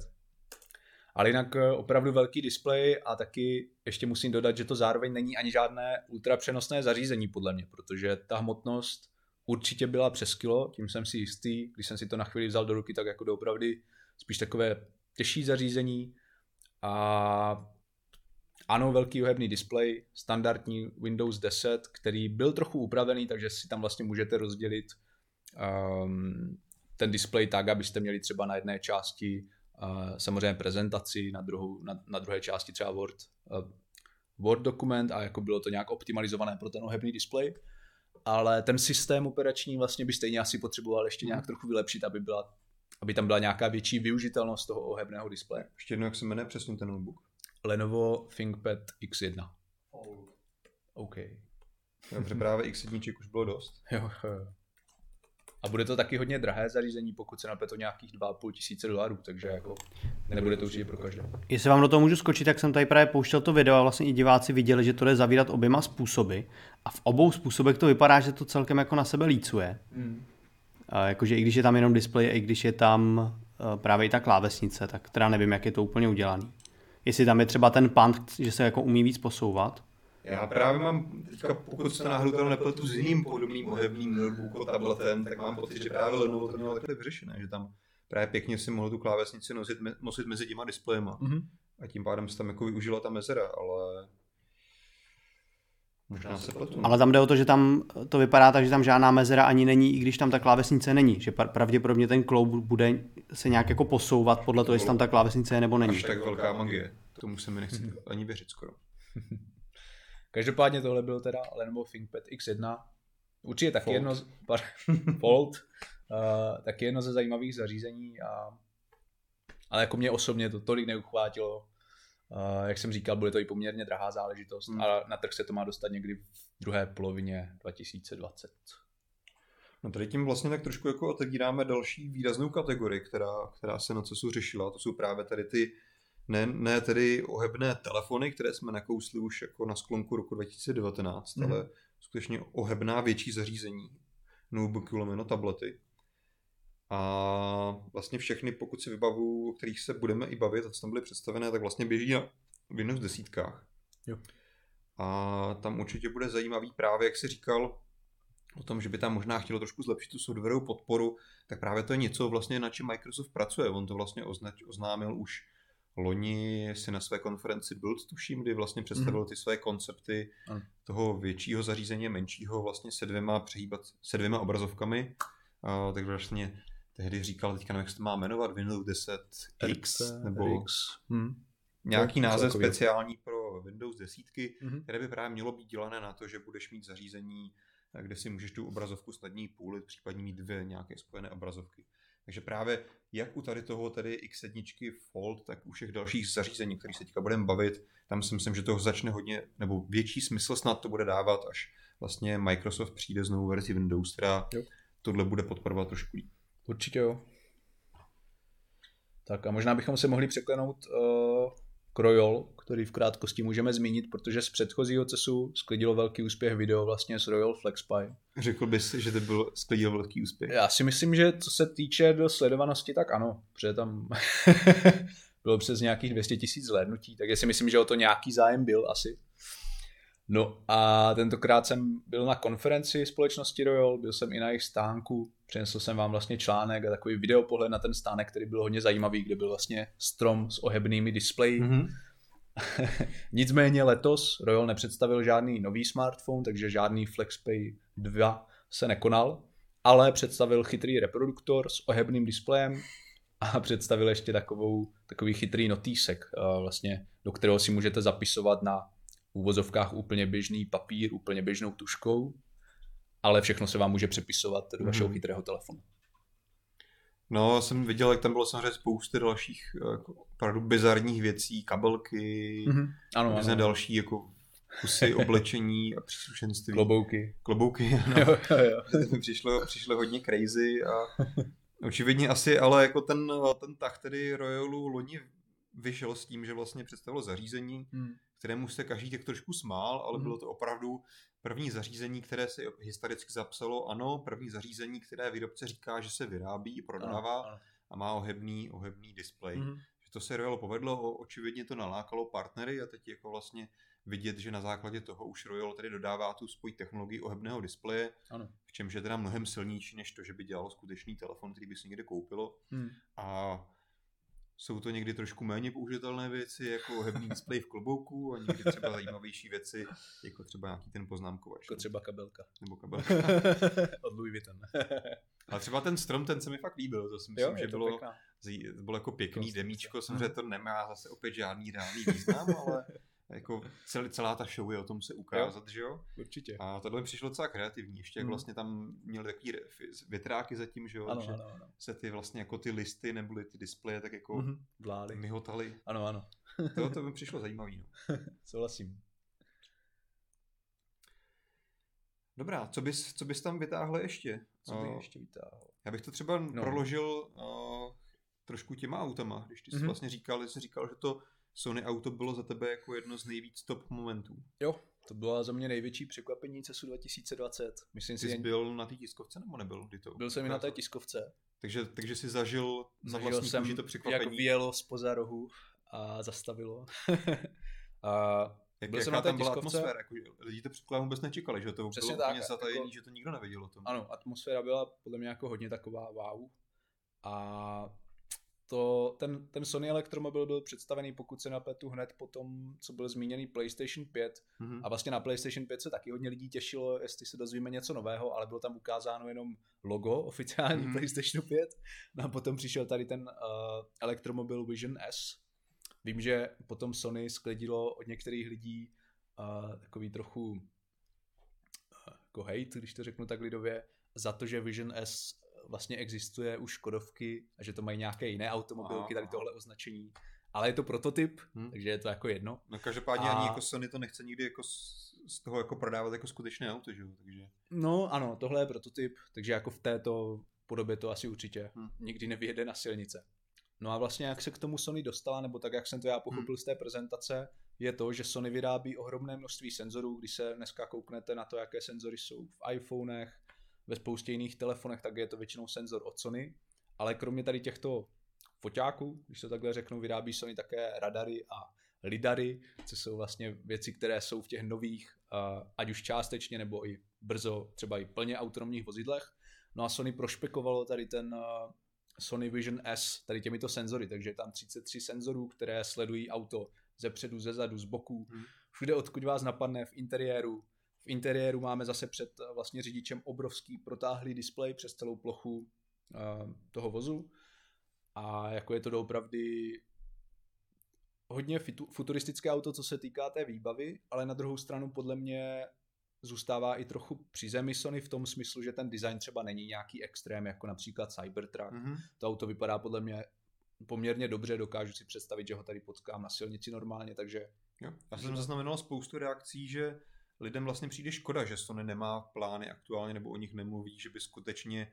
Ale jinak eh, opravdu velký displej a taky ještě musím dodat, že to zároveň není ani žádné ultrapřenosné zařízení podle mě, protože ta hmotnost určitě byla přes kilo, tím jsem si jistý, když jsem si to na chvíli vzal do ruky, tak jako doopravdy spíš takové těžší zařízení. A ano, velký uhebný displej, standardní Windows 10, který byl trochu upravený, takže si tam vlastně můžete rozdělit um, ten displej tak, abyste měli třeba na jedné části samozřejmě prezentaci, na, druhou, na, na druhé části třeba Word, uh, Word dokument a jako bylo to nějak optimalizované pro ten ohebný displej, ale ten systém operační vlastně by stejně asi potřeboval ještě nějak trochu vylepšit, aby, byla, aby tam byla nějaká větší využitelnost toho ohebného displeje. Ještě jednou, jak se jmenuje přesně ten notebook? Lenovo ThinkPad X1. OK. Dobře, právě X1 už bylo dost. Jo, jo. A bude to taky hodně drahé zařízení, pokud se napěto nějakých 2,5 tisíce dolarů, takže jako nebude to určitě pro každé. Jestli vám do toho můžu skočit, tak jsem tady právě pouštěl to video a vlastně i diváci viděli, že to jde zavírat oběma způsoby. A v obou způsobech to vypadá, že to celkem jako na sebe lícuje. Hmm. A jakože i když je tam jenom displej, i když je tam e, právě i ta klávesnice, tak teda nevím, jak je to úplně udělaný. Jestli tam je třeba ten pant, že se jako umí víc posouvat. Já právě mám, teďka pokud se náhodou tam nepletu s jiným podobným ohebným notebookem, tabletem, tak mám pocit, že právě Lenovo to mělo takhle vyřešené, že tam právě pěkně si mohl tu klávesnici nosit, nosit mezi těma displejema. Mm-hmm. A tím pádem se tam jako využila ta mezera, ale Možná se pletu. Ale tam jde o to, že tam to vypadá tak, že tam žádná mezera ani není, i když tam ta klávesnice není. Že pravděpodobně ten kloub bude se nějak jako posouvat podle toho, jestli tam ta klávesnice je nebo není. Až tak velká magie. Tomu se mi nechci ani věřit skoro. Každopádně tohle byl teda Lenovo ThinkPad X1. Určitě taky Fold. jedno z, [laughs] Fold, uh, taky jedno ze zajímavých zařízení, a, ale jako mě osobně to tolik neuchvátilo. Uh, jak jsem říkal, bude to i poměrně drahá záležitost hmm. a na trh se to má dostat někdy v druhé polovině 2020. No tady tím vlastně tak trošku jako otevíráme další výraznou kategorii, která, která se na CESu řešila. To jsou právě tady ty ne, ne tedy ohebné telefony, které jsme nakousli už jako na sklonku roku 2019, mm. ale skutečně ohebná větší zařízení, notebooky, lomeno tablety. A vlastně všechny, pokud si vybavu, o kterých se budeme i bavit a co tam byly představené, tak vlastně běží na Windows desítkách. Jo. A tam určitě bude zajímavý právě, jak si říkal, o tom, že by tam možná chtělo trošku zlepšit tu softwarovou podporu, tak právě to je něco vlastně, na čem Microsoft pracuje. On to vlastně označ, oznámil už loni si na své konferenci Build, tuším, kdy vlastně představil ty své koncepty Ano. toho většího zařízení a menšího vlastně se dvěma přehýbat, se dvěma obrazovkami. Uh, takže vlastně tehdy říkal, teďka nevím, jak se to má jmenovat, Windows 10 X, nebo X. Hm. nějaký název celkově. speciální pro Windows 10, Mhm. které by právě mělo být dělané na to, že budeš mít zařízení, kde si můžeš tu obrazovku snadněji půlit, případně mít dvě nějaké spojené obrazovky. Takže právě jak u tady toho tedy X7 Fold, tak u všech dalších zařízení, které se teďka budeme bavit, tam si myslím, že to začne hodně, nebo větší smysl snad to bude dávat, až vlastně Microsoft přijde s novou verzi Windows, která Jo. tohle bude podporovat trošku líp. Určitě jo. Tak a možná bychom se mohli překlenout uh, k Royal, který v krátkosti můžeme zmínit, protože z předchozího CESu sklidilo velký úspěch video vlastně s Royal FlexPy. Řekl bys, že to byl sklidil velký úspěch. Já si myslím, že co se týče do sledovanosti, tak ano, protože tam [laughs] bylo přes nějakých 200 tisíc zhlédnutí, tak já si myslím, že o to nějaký zájem byl asi. No a tentokrát jsem byl na konferenci společnosti Royal, byl jsem i na jejich stánku, přinesl jsem vám vlastně článek a takový videopohled na ten stánek, který byl hodně zajímavý, kde byl vlastně strom s ohebnými displeji. Mm-hmm. [laughs] Nicméně letos Royal nepředstavil žádný nový smartphone, takže žádný FlexPay 2 se nekonal, ale představil chytrý reproduktor s ohebným displejem a představil ještě takovou, takový chytrý notýsek, eh, vlastně, do kterého si můžete zapisovat na úvozovkách úplně běžný papír, úplně běžnou tuškou, ale všechno se vám může přepisovat do vašeho Mhm. chytrého telefonu. No, jsem viděl, jak tam bylo samozřejmě spousty dalších jako, opravdu bizarních věcí, kabelky, Mm-hmm. Ano, různé ano, další jako kusy [laughs] oblečení a příslušenství. klobouky. Klobouky, [laughs] ano. Jo, jo, jo. Přišlo, přišlo hodně crazy a očividně asi, ale jako ten, ten tah tedy Royalu loni vyšel s tím, že vlastně představilo zařízení, Hmm. Kterému se každý tak trošku smál, ale Mhm. bylo to opravdu první zařízení, které se historicky zapsalo, ano, první zařízení, které výrobce říká, že se vyrábí, prodává Ano, ano. a má ohebný, ohebný displej. Mhm. Že to se Royal povedlo, o- očividně to nalákalo partnery a teď jako vlastně vidět, že na základě toho už Royal tedy dodává tu svoji technologii ohebného displeje, Ano. v čemž je teda mnohem silnější, než to, že by dělalo skutečný telefon, který by si někde koupilo. Hmm. A jsou to někdy trošku méně použitelné věci, jako ohebný displej v klobouku a někdy třeba zajímavější věci, jako třeba nějaký ten poznámkovač. Jako třeba kabelka. Nebo kabel. [laughs] Od Louis Vuitton. Ale třeba ten strom, ten se mi fakt líbil, to si myslím, jo, že bylo, pěkná. bylo jako pěkný Konstrukce. demíčko, samozřejmě to nemá zase opět žádný reálný význam, ale jako celý, celá ta show je o tom se ukázat, že jo? Určitě. A tohle mi přišlo docela kreativní, ještě jak Mhm. vlastně tam měli takový větráky zatím, že jo? Ano, že ano, ano. se ty vlastně jako ty listy neboli ty displeje tak jako Mhm. Vlády. myhotaly. Ano, ano. [laughs] To, to mi přišlo zajímavý. No. [laughs] Souhlasím. Dobrá, co bys, co bys tam vytáhl ještě? Co by Eh, ještě vytáhl? Já bych to třeba No. proložil uh, trošku těma automa, když ty jsi Mhm. mm-hmm. vlastně říkal, jsi říkal, že to Sony auto bylo za tebe jako jedno z nejvíc top momentů. Jo, to byla za mě největší překvapení CESu 2020. Myslím Ty si, jsi že byl na té tiskovce nebo nebyl? Kdy to byl jsem i na té tiskovce. Takže, takže jsi zažil na Zažil vlastní jsem, kůži to jak překvapení. vyjelo spoza rohu a zastavilo. [laughs] a Jak, byl jsem na té tam byla tiskovce. atmosféra? Jako, lidi to předpokládám vůbec nečekali, že to Přesně bylo úplně tak, zatajený, jako- že to nikdo nevěděl o tom. Ano, atmosféra byla podle mě jako hodně taková wow. A to, ten, ten Sony Electromobil byl představený, pokud se napletu hned po tom, co byl zmíněný PlayStation 5. Mhm. A vlastně na PlayStation 5 se taky hodně lidí těšilo, jestli se dozvíme něco nového, ale bylo tam ukázáno jenom logo oficiální Mhm. PlayStationu 5. No a potom přišel tady ten uh, Electromobil Vision S. Vím, že potom Sony sklidilo od některých lidí uh, takový trochu uh, jako hate, když to řeknu tak lidově, za to, že Vision S vlastně existuje u Škodovky a že to mají nějaké jiné automobilky, tady tohle označení. Ale je to prototyp, Hm. takže je to jako jedno. No každopádně A- ani jako Sony to nechce nikdy jako z, toho jako prodávat jako skutečné auto, že jo? Takže No ano, tohle je prototyp, takže jako v této podobě to asi určitě Hmm. nikdy nevyjede na silnice. No a vlastně jak se k tomu Sony dostala, nebo tak jak jsem to já pochopil z té prezentace, je to, že Sony vyrábí ohromné množství senzorů, když se dneska kouknete na to, jaké senzory jsou v iPhonech, ve spoustě jiných telefonech, tak je to většinou senzor od Sony, ale kromě tady těchto foťáků, když to takhle řeknu, vyrábí Sony také radary a lidary, což jsou vlastně věci, které jsou v těch nových, uh, ať už částečně nebo i brzo, třeba i plně autonomních vozidlech. No a Sony prošpekovalo tady ten uh, Sony Vision S, tady těmito senzory, takže je tam 33 senzorů, které sledují auto ze předu, ze zadu, z boku, hmm. všude odkud vás napadne v interiéru. V interiéru máme zase před vlastně řidičem obrovský protáhlý displej přes celou plochu uh, toho vozu a jako je to doopravdy hodně futuristické auto, co se týká té výbavy, ale na druhou stranu podle mě zůstává i trochu při zemi Sony v tom smyslu, že ten design třeba není nějaký extrém, jako například Cybertruck. Mm-hmm. To auto vypadá podle mě poměrně dobře, dokážu si představit, že ho tady potkám na silnici normálně, takže... Jo. Já jsem zaznamenal spoustu reakcí, že lidem vlastně přijde škoda, že Sony nemá plány aktuálně, nebo o nich nemluví, že by skutečně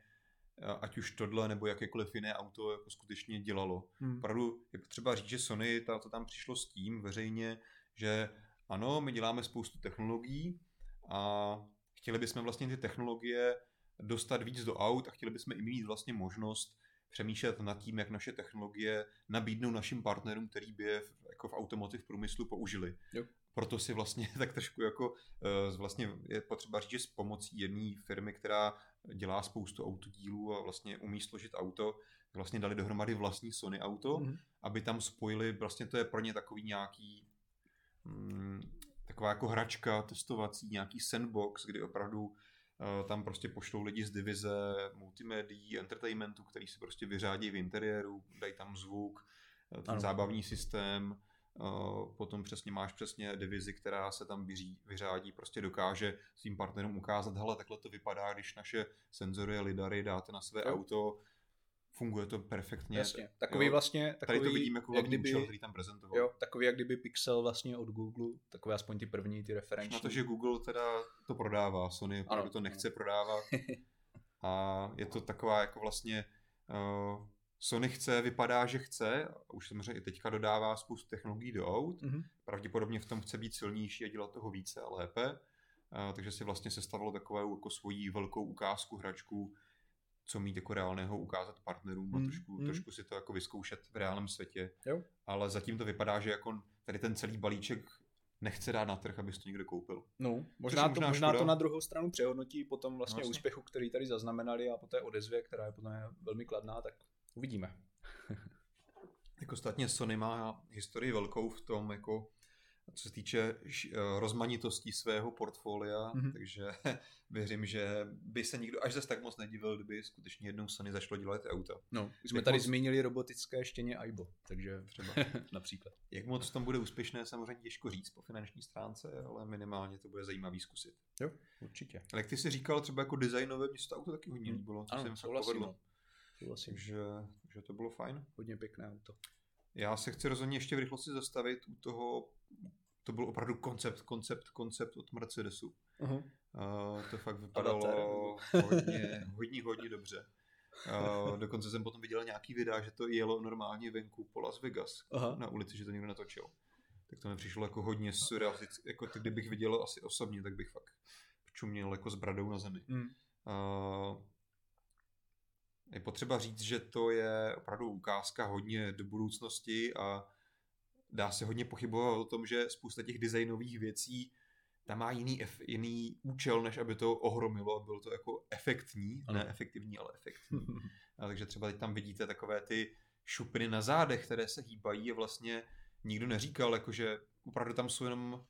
ať už tohle nebo jakékoliv jiné auto jako skutečně dělalo. Hmm. Opravdu je potřeba říct, že Sony ta, to tam přišlo s tím veřejně, že ano, my děláme spoustu technologií a chtěli bychom vlastně ty technologie dostat víc do aut a chtěli bychom i mít vlastně možnost přemýšlet nad tím, jak naše technologie nabídnou našim partnerům, který by je v, jako v automotiv průmyslu použili. Jo. Proto si vlastně [laughs] tak trošku jako eh, vlastně je potřeba říct, že s pomocí jedné firmy, která dělá spoustu autodílů a vlastně umí složit auto, vlastně dali dohromady vlastní Sony auto, mm-hmm. aby tam spojili, vlastně to je pro ně takový nějaký mm, taková jako hračka testovací, nějaký sandbox, kdy opravdu Eh, tam prostě pošlou lidi z divize multimédií, entertainmentu, který si prostě vyřádí v interiéru, dají tam zvuk, eh, ten ano. zábavní systém, potom přesně máš přesně divizi, která se tam vyří, vyřádí, prostě dokáže svým partnerům ukázat, hele, takhle to vypadá, když naše senzory a lidary dáte na své jo. auto, funguje to perfektně. Jasně. Takový jo. vlastně, takový, tady to vidím jako jak kdyby, účel, který tam prezentoval. Jo, takový jak kdyby Pixel vlastně od Google, takové aspoň ty první, ty referenční. Na to, že Google teda to prodává, Sony opravdu to nechce ano. prodávat. [laughs] A je to taková jako vlastně uh, Sony chce, vypadá, že chce, a už samozřejmě i teďka dodává spoustu technologií do aut, mm-hmm. pravděpodobně v tom chce být silnější a dělat toho více a lépe, uh, takže si vlastně sestavilo takovou jako svoji velkou ukázku, hračku, co mít jako reálného ukázat partnerům a mm, trošku, mm. trošku si to jako vyzkoušet v reálném světě. Jo. Ale zatím to vypadá, že jako tady ten celý balíček nechce dát na trh, abys to někdo koupil. No, možná, možná, to, možná to na druhou stranu přehodnotí po tom vlastně, vlastně úspěchu, který tady zaznamenali a po té odezvě, která je potom velmi kladná, tak uvidíme. [laughs] jako ostatně Sony má historii velkou v tom, jako co se týče eh, rozmanitostí svého portfolia, mm-hmm. takže [laughs] věřím, že by se nikdo až zase tak moc nedivil, kdyby skutečně jednou Sony začalo dělat auta. No, už jsme Jak tady moc... zmínili robotické štěně Aibo, takže třeba [laughs] například. Jak moc tom bude úspěšné, samozřejmě těžko říct po finanční stránce, ale minimálně to bude zajímavý zkusit. Jo, určitě. Ale jak ty si říkal, třeba jako designové, mě se to auto taky hodně mhm. líbilo. Ano, se souhlasím. Takže, takže to bylo fajn. Hodně pěkné auto. Já se chci rozhodně ještě v rychlosti zastavit u toho, to byl opravdu koncept, koncept, koncept od Mercedesu. Uh-huh. Uh, to fakt vypadalo hodně, hodně, hodně dobře. Uh, dokonce jsem potom viděl nějaký videa, že to jelo normálně venku po Las Vegas uh-huh. na ulici, že to někdo natočil. Tak to mi přišlo jako hodně surrealistické. Jako to, kdybych viděl asi osobně, tak bych fakt čuměl jako s bradou na zemi. Mm. Uh, je potřeba říct, že to je opravdu ukázka hodně do budoucnosti a dá se hodně pochybovat o tom, že spousta těch designových věcí tam má jiný, jiný účel, než aby to ohromilo a bylo to jako efektní, ano. ne efektivní, ale efektní. a takže třeba teď tam vidíte takové ty šupiny na zádech, které se hýbají a vlastně nikdo neříkal, jako že opravdu tam jsou jenom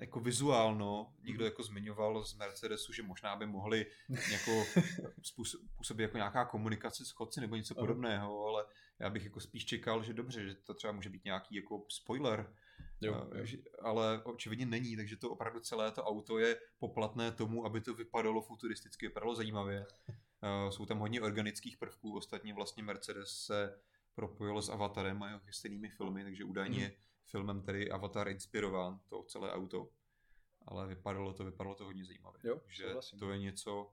jako vizuálno, někdo jako zmiňoval z Mercedesu, že možná by mohli [laughs] jako působit jako nějaká komunikace s chodci nebo něco podobného, ale já bych jako spíš čekal, že dobře, že to třeba může být nějaký jako spoiler, jo, jo. ale očividně není, takže to opravdu celé to auto je poplatné tomu, aby to vypadalo futuristicky, vypadalo zajímavě. Jsou tam hodně organických prvků, ostatně vlastně Mercedes se propojil s Avatarem a jeho chystennými filmy, takže údajně hmm filmem tedy Avatar inspirován, to celé auto. Ale vypadalo to, vypadalo to hodně zajímavě. Jo, že to je něco,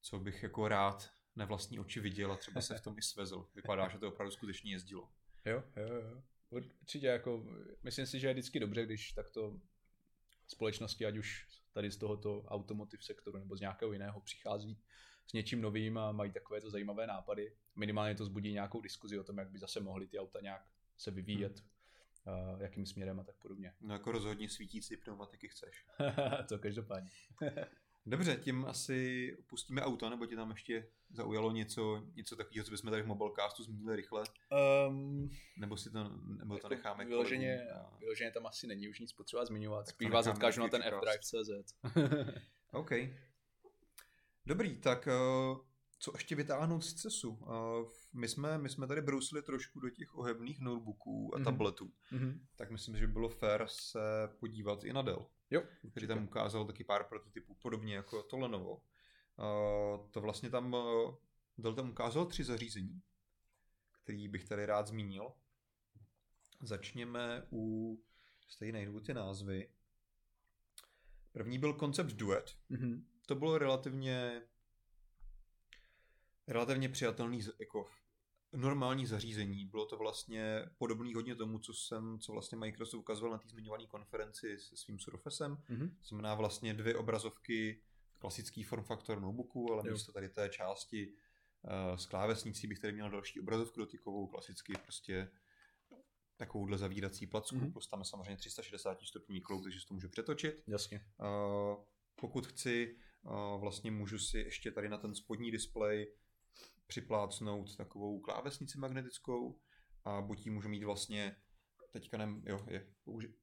co bych jako rád na vlastní oči viděl a třeba se v tom i svezl. Vypadá, že to opravdu skutečně jezdilo. Jo, jo, jo. Určitě jako, myslím si, že je vždycky dobře, když takto společnosti, ať už tady z tohoto automotiv sektoru nebo z nějakého jiného přichází s něčím novým a mají takovéto zajímavé nápady. Minimálně to zbudí nějakou diskuzi o tom, jak by zase mohly ty auta nějak se vyvíjet. Hmm uh, jakým směrem a tak podobně. No jako rozhodně svítící pneumatiky chceš. [laughs] to každopádně. [laughs] Dobře, tím asi opustíme auto, nebo tě tam ještě zaujalo něco, něco takového, co bychom tady v Mobilecastu zmínili rychle? Um, nebo si to, nebo to jako necháme vyloženě, a... vyloženě tam asi není už nic potřeba zmiňovat. Spíš vás odkážu na ten fdrive.cz. [laughs] OK. Dobrý, tak uh, co ještě vytáhnout z CESu? My, jsme, my jsme tady brousili trošku do těch ohebných notebooků a mm-hmm. tabletů, mm-hmm. tak myslím, že by bylo fér se podívat i na Dell. Jo. Který tam ukázal taky pár prototypů, podobně jako to Lenovo. To vlastně tam, uh, Dell tam ukázal tři zařízení, který bych tady rád zmínil. Začněme u, stejné ty názvy. První byl koncept Duet. Mm-hmm. To bylo relativně relativně přijatelný jako normální zařízení. Bylo to vlastně podobný hodně tomu, co jsem, co vlastně Microsoft ukazoval na té zmiňované konferenci se svým Surfacem. Mm-hmm. To znamená vlastně dvě obrazovky, klasický form factor notebooku, ale jo. místo tady té části uh, s klávesnicí bych tady měl další obrazovku dotykovou, klasicky prostě takovouhle zavírací placku, mm-hmm. plus tam je samozřejmě 360 stupňů klouk, takže si to můžu přetočit. Jasně. Uh, pokud chci, uh, vlastně můžu si ještě tady na ten spodní displej připlácnout takovou klávesnici magnetickou a buď ji můžu mít vlastně, teďka nem, jo, je,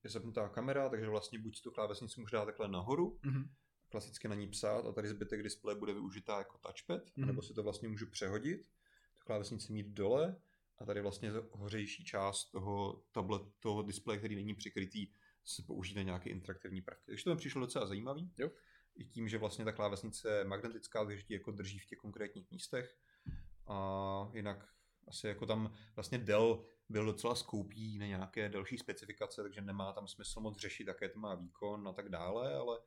je zapnutá kamera, takže vlastně buď tu klávesnici můžu dát takhle nahoru, mm-hmm. klasicky na ní psát a tady zbytek displeje bude využitá jako touchpad, mm-hmm. nebo si to vlastně můžu přehodit, tu klávesnici mít dole a tady vlastně hořejší část toho tablet, toho displeje, který není přikrytý, se použít na nějaké interaktivní prvky. Takže to mi přišlo docela zajímavý. Jo. I tím, že vlastně ta klávesnice je magnetická, takže ti jako drží v těch konkrétních místech a jinak asi jako tam vlastně Dell byl docela skoupý na nějaké další specifikace, takže nemá tam smysl moc řešit, jaké to má výkon a tak dále, ale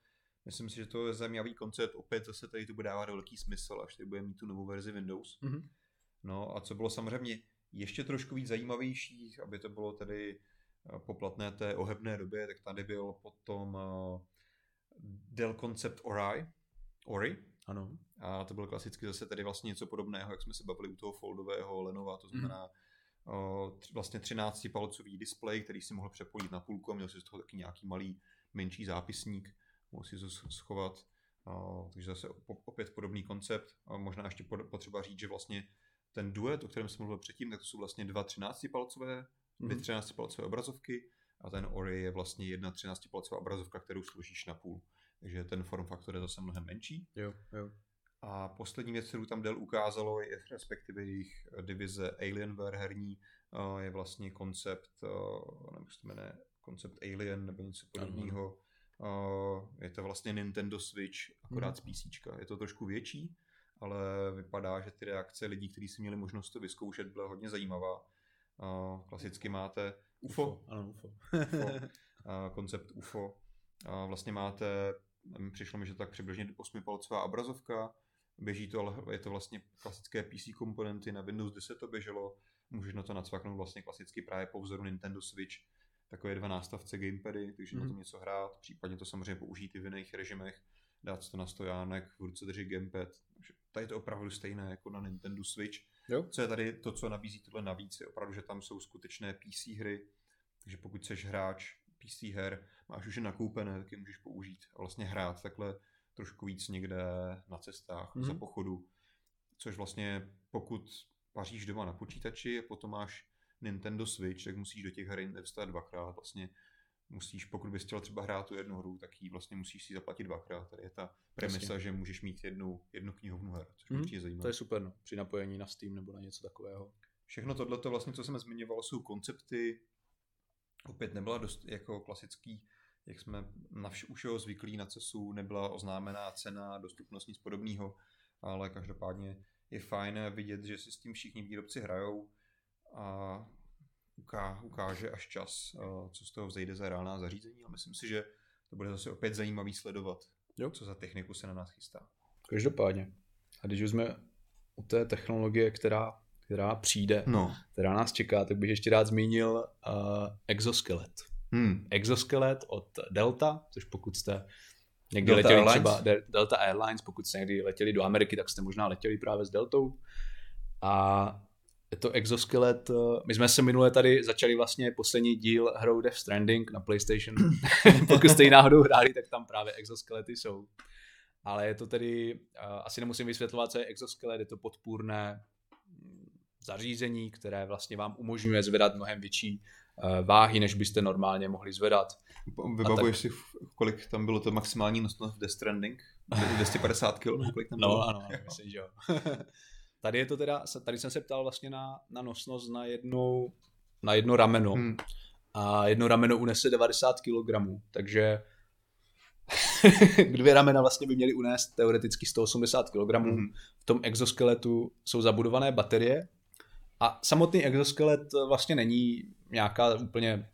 myslím si, že to je zajímavý koncept. Opět zase tady to bude dávat velký smysl, až tady bude mít tu novou verzi Windows. Mm-hmm. No a co bylo samozřejmě ještě trošku víc zajímavější, aby to bylo tedy eh, poplatné té ohebné době, tak tady byl potom uh, Dell Concept Ori, Ori, ano. A to bylo klasicky zase tady vlastně něco podobného, jak jsme se bavili u toho foldového Lenova, to znamená mm. o, vlastně 13-palcový displej, který si mohl přepojit na půlku a měl si z toho taky nějaký malý menší zápisník, mohl si to schovat. O, takže zase opět podobný koncept. A možná ještě potřeba říct, že vlastně ten duet, o kterém jsem mluvil předtím, tak to jsou vlastně dva 13-palcové, dvě 13-palcové mhm. obrazovky a ten Ori je vlastně jedna 13-palcová obrazovka, kterou složíš na půl takže ten form faktor je zase mnohem menší. Jo, jo. A poslední věc, kterou tam Dell ukázalo, je respektive jejich divize Alienware herní, je vlastně koncept, nevím, jak se jmenuje, koncept Alien nebo něco podobného. Je to vlastně Nintendo Switch, akorát hmm. z PC. Je to trošku větší, ale vypadá, že ty reakce lidí, kteří si měli možnost to vyzkoušet, byla hodně zajímavá. Klasicky máte UFO. UFO, ano, UFO. UFO. [laughs] koncept UFO. Vlastně máte Přišlo mi, že tak přibližně 8-palcová obrazovka, běží to, ale je to vlastně klasické PC komponenty, na Windows 10 to běželo, můžeš na to nacvaknout vlastně klasicky právě po vzoru Nintendo Switch, takové dva nástavce gamepady, takže mm-hmm. na tom mhm. něco hrát, případně to samozřejmě použít i v jiných režimech, dát to na stojánek, v ruce drží gamepad. Takže tady je to opravdu stejné jako na Nintendo Switch. Jo. Co je tady to, co nabízí tohle navíc, je opravdu, že tam jsou skutečné PC hry, takže pokud jsi hráč PC her máš už je nakoupené, tak je můžeš použít a vlastně hrát takhle trošku víc někde na cestách, mm-hmm. za pochodu. Což vlastně pokud paříš doma na počítači a potom máš Nintendo Switch, tak musíš do těch her investovat dvakrát. Vlastně musíš, pokud bys chtěl třeba hrát tu jednu hru, tak ji vlastně musíš si zaplatit dvakrát. Tady je ta premisa, Jasně. že můžeš mít jednu, jednu knihovnu her, což mm, zajímavé. To je super, no. při napojení na Steam nebo na něco takového. Všechno tohle, vlastně, co jsem zmiňoval, jsou koncepty, opět nebyla dost jako klasický, jak jsme na vš- už zvyklí na CESu, nebyla oznámená cena, dostupnost, nic podobného, ale každopádně je fajn vidět, že si s tím všichni výrobci hrajou a uká- ukáže až čas, eh, co z toho vzejde za reálná zařízení, ale myslím si, že to bude zase opět zajímavý sledovat, jo. co za techniku se na nás chystá. Každopádně. A když už jsme u té technologie, která která přijde, no. která nás čeká, tak bych ještě rád zmínil uh, exoskelet. Hmm. Exoskelet od Delta, což pokud jste někdy Delta letěli Airlines. třeba Delta Airlines, pokud jste někdy letěli do Ameriky, tak jste možná letěli právě s Deltou. A je to exoskelet. Eh, my jsme se minule tady začali vlastně poslední díl hrou Death Stranding na PlayStation. [laughs] pokud jste ji náhodou hráli, tak tam právě exoskelety jsou. ale je to tedy, asi nemusím vysvětlovat, co je exoskelet, je to podpůrné mm, zařízení, které vlastně vám umožňuje zvedat mnohem větší eh, váhy, než byste normálně mohli zvedat. Vybavuješ tak... si, kolik tam bylo to maximální nosnost v Death Stranding? 250 kg? Kolik tam no, bylo? ano, ano myslím, že jo. [laughs] tady je to teda, tady jsem se ptal vlastně na, na nosnost na jednu, na jedno rameno. Hmm. A jedno rameno unese 90 kg, takže [laughs] dvě ramena vlastně by měly unést teoreticky 180 kg. Mm-hmm. V tom exoskeletu jsou zabudované baterie a samotný exoskelet vlastně není nějaká úplně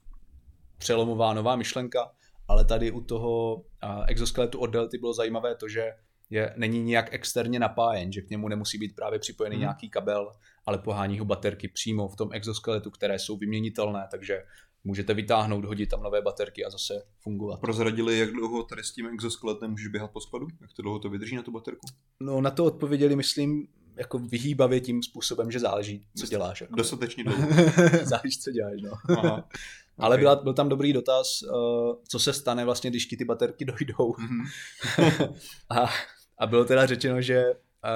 přelomová nová myšlenka, ale tady u toho exoskeletu od Delty bylo zajímavé to, že je, není nijak externě napájen, že k němu nemusí být právě připojený hmm. nějaký kabel, ale pohání ho baterky přímo v tom exoskeletu, které jsou vyměnitelné, takže můžete vytáhnout, hodit tam nové baterky a zase fungovat. Prozradili, jak dlouho tady s tím exoskeletem můžeš běhat po skladu? Jak to dlouho to vydrží na tu baterku? No na to odpověděli, myslím, jako vyhýbavě tím způsobem, že záleží, co děláš. Jako. Dostatečně dlouho. [laughs] záleží, co děláš, no. Aha. [laughs] Ale okay. byla, byl tam dobrý dotaz, uh, co se stane vlastně, když ti ty baterky [laughs] dojdou. Mm-hmm. a, a bylo teda řečeno, že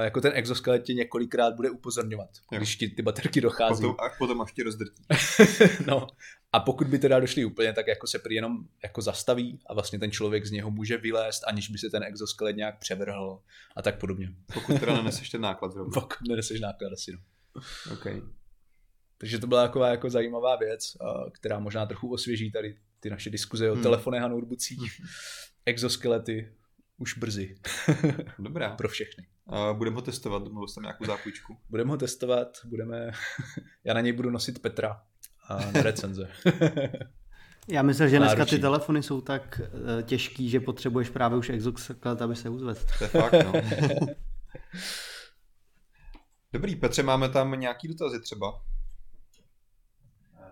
jako ten exoskelet tě několikrát bude upozorňovat, jo. když ti ty baterky dochází. Potom, a potom až tě rozdrtí. [laughs] no, a pokud by teda došli úplně, tak jako se prý jenom jako zastaví a vlastně ten člověk z něho může vylézt, aniž by se ten exoskelet nějak převrhl a tak podobně. Pokud teda [laughs] neneseš ten náklad zrovna. Pokud neneseš náklad asi, no. Okay. Takže to byla taková jako zajímavá věc, která možná trochu osvěží tady ty naše diskuze o hmm. telefonech a notebookcích. Hmm. Exoskelety už brzy. [laughs] Dobrá. Pro všechny. A budeme ho testovat, domluvil jsem nějakou zápůjčku. Budeme ho testovat, budeme... [laughs] Já na něj budu nosit Petra a na recenze. [laughs] Já myslím, že dneska ty telefony jsou tak uh, těžký, že potřebuješ právě už exoskelet, aby se uzvedl. To je fakt, no. Dobrý, Petře, máme tam nějaký dotazy třeba?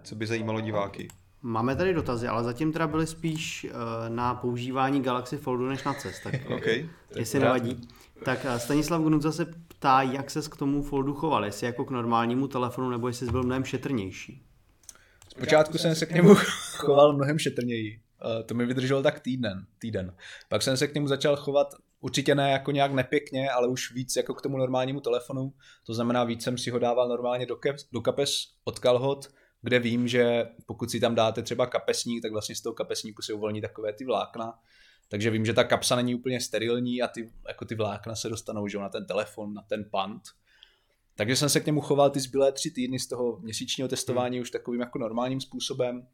Co by zajímalo diváky? Máme tady dotazy, ale zatím teda byly spíš uh, na používání Galaxy Foldu než na cest. Tak okay. jestli nevadí. Tak uh, Stanislav Gunudza se ptá, jak ses k tomu Foldu choval, jestli jako k normálnímu telefonu, nebo jestli jsi byl mnohem šetrnější. Zpočátku jsem se k němu [laughs] choval mnohem šetrněji. To mi vydrželo tak týden, týden. Pak jsem se k němu začal chovat určitě ne jako nějak nepěkně, ale už víc jako k tomu normálnímu telefonu. To znamená, víc jsem si ho dával normálně do, kep, do kapes od kalhot, kde vím, že pokud si tam dáte třeba kapesník, tak vlastně z toho kapesníku se uvolní takové ty vlákna. Takže vím, že ta kapsa není úplně sterilní a ty, jako ty vlákna se dostanou že na ten telefon, na ten pant. Takže jsem se k němu choval ty zbylé tři týdny z toho měsíčního testování hmm. už takovým jako normálním způsobem.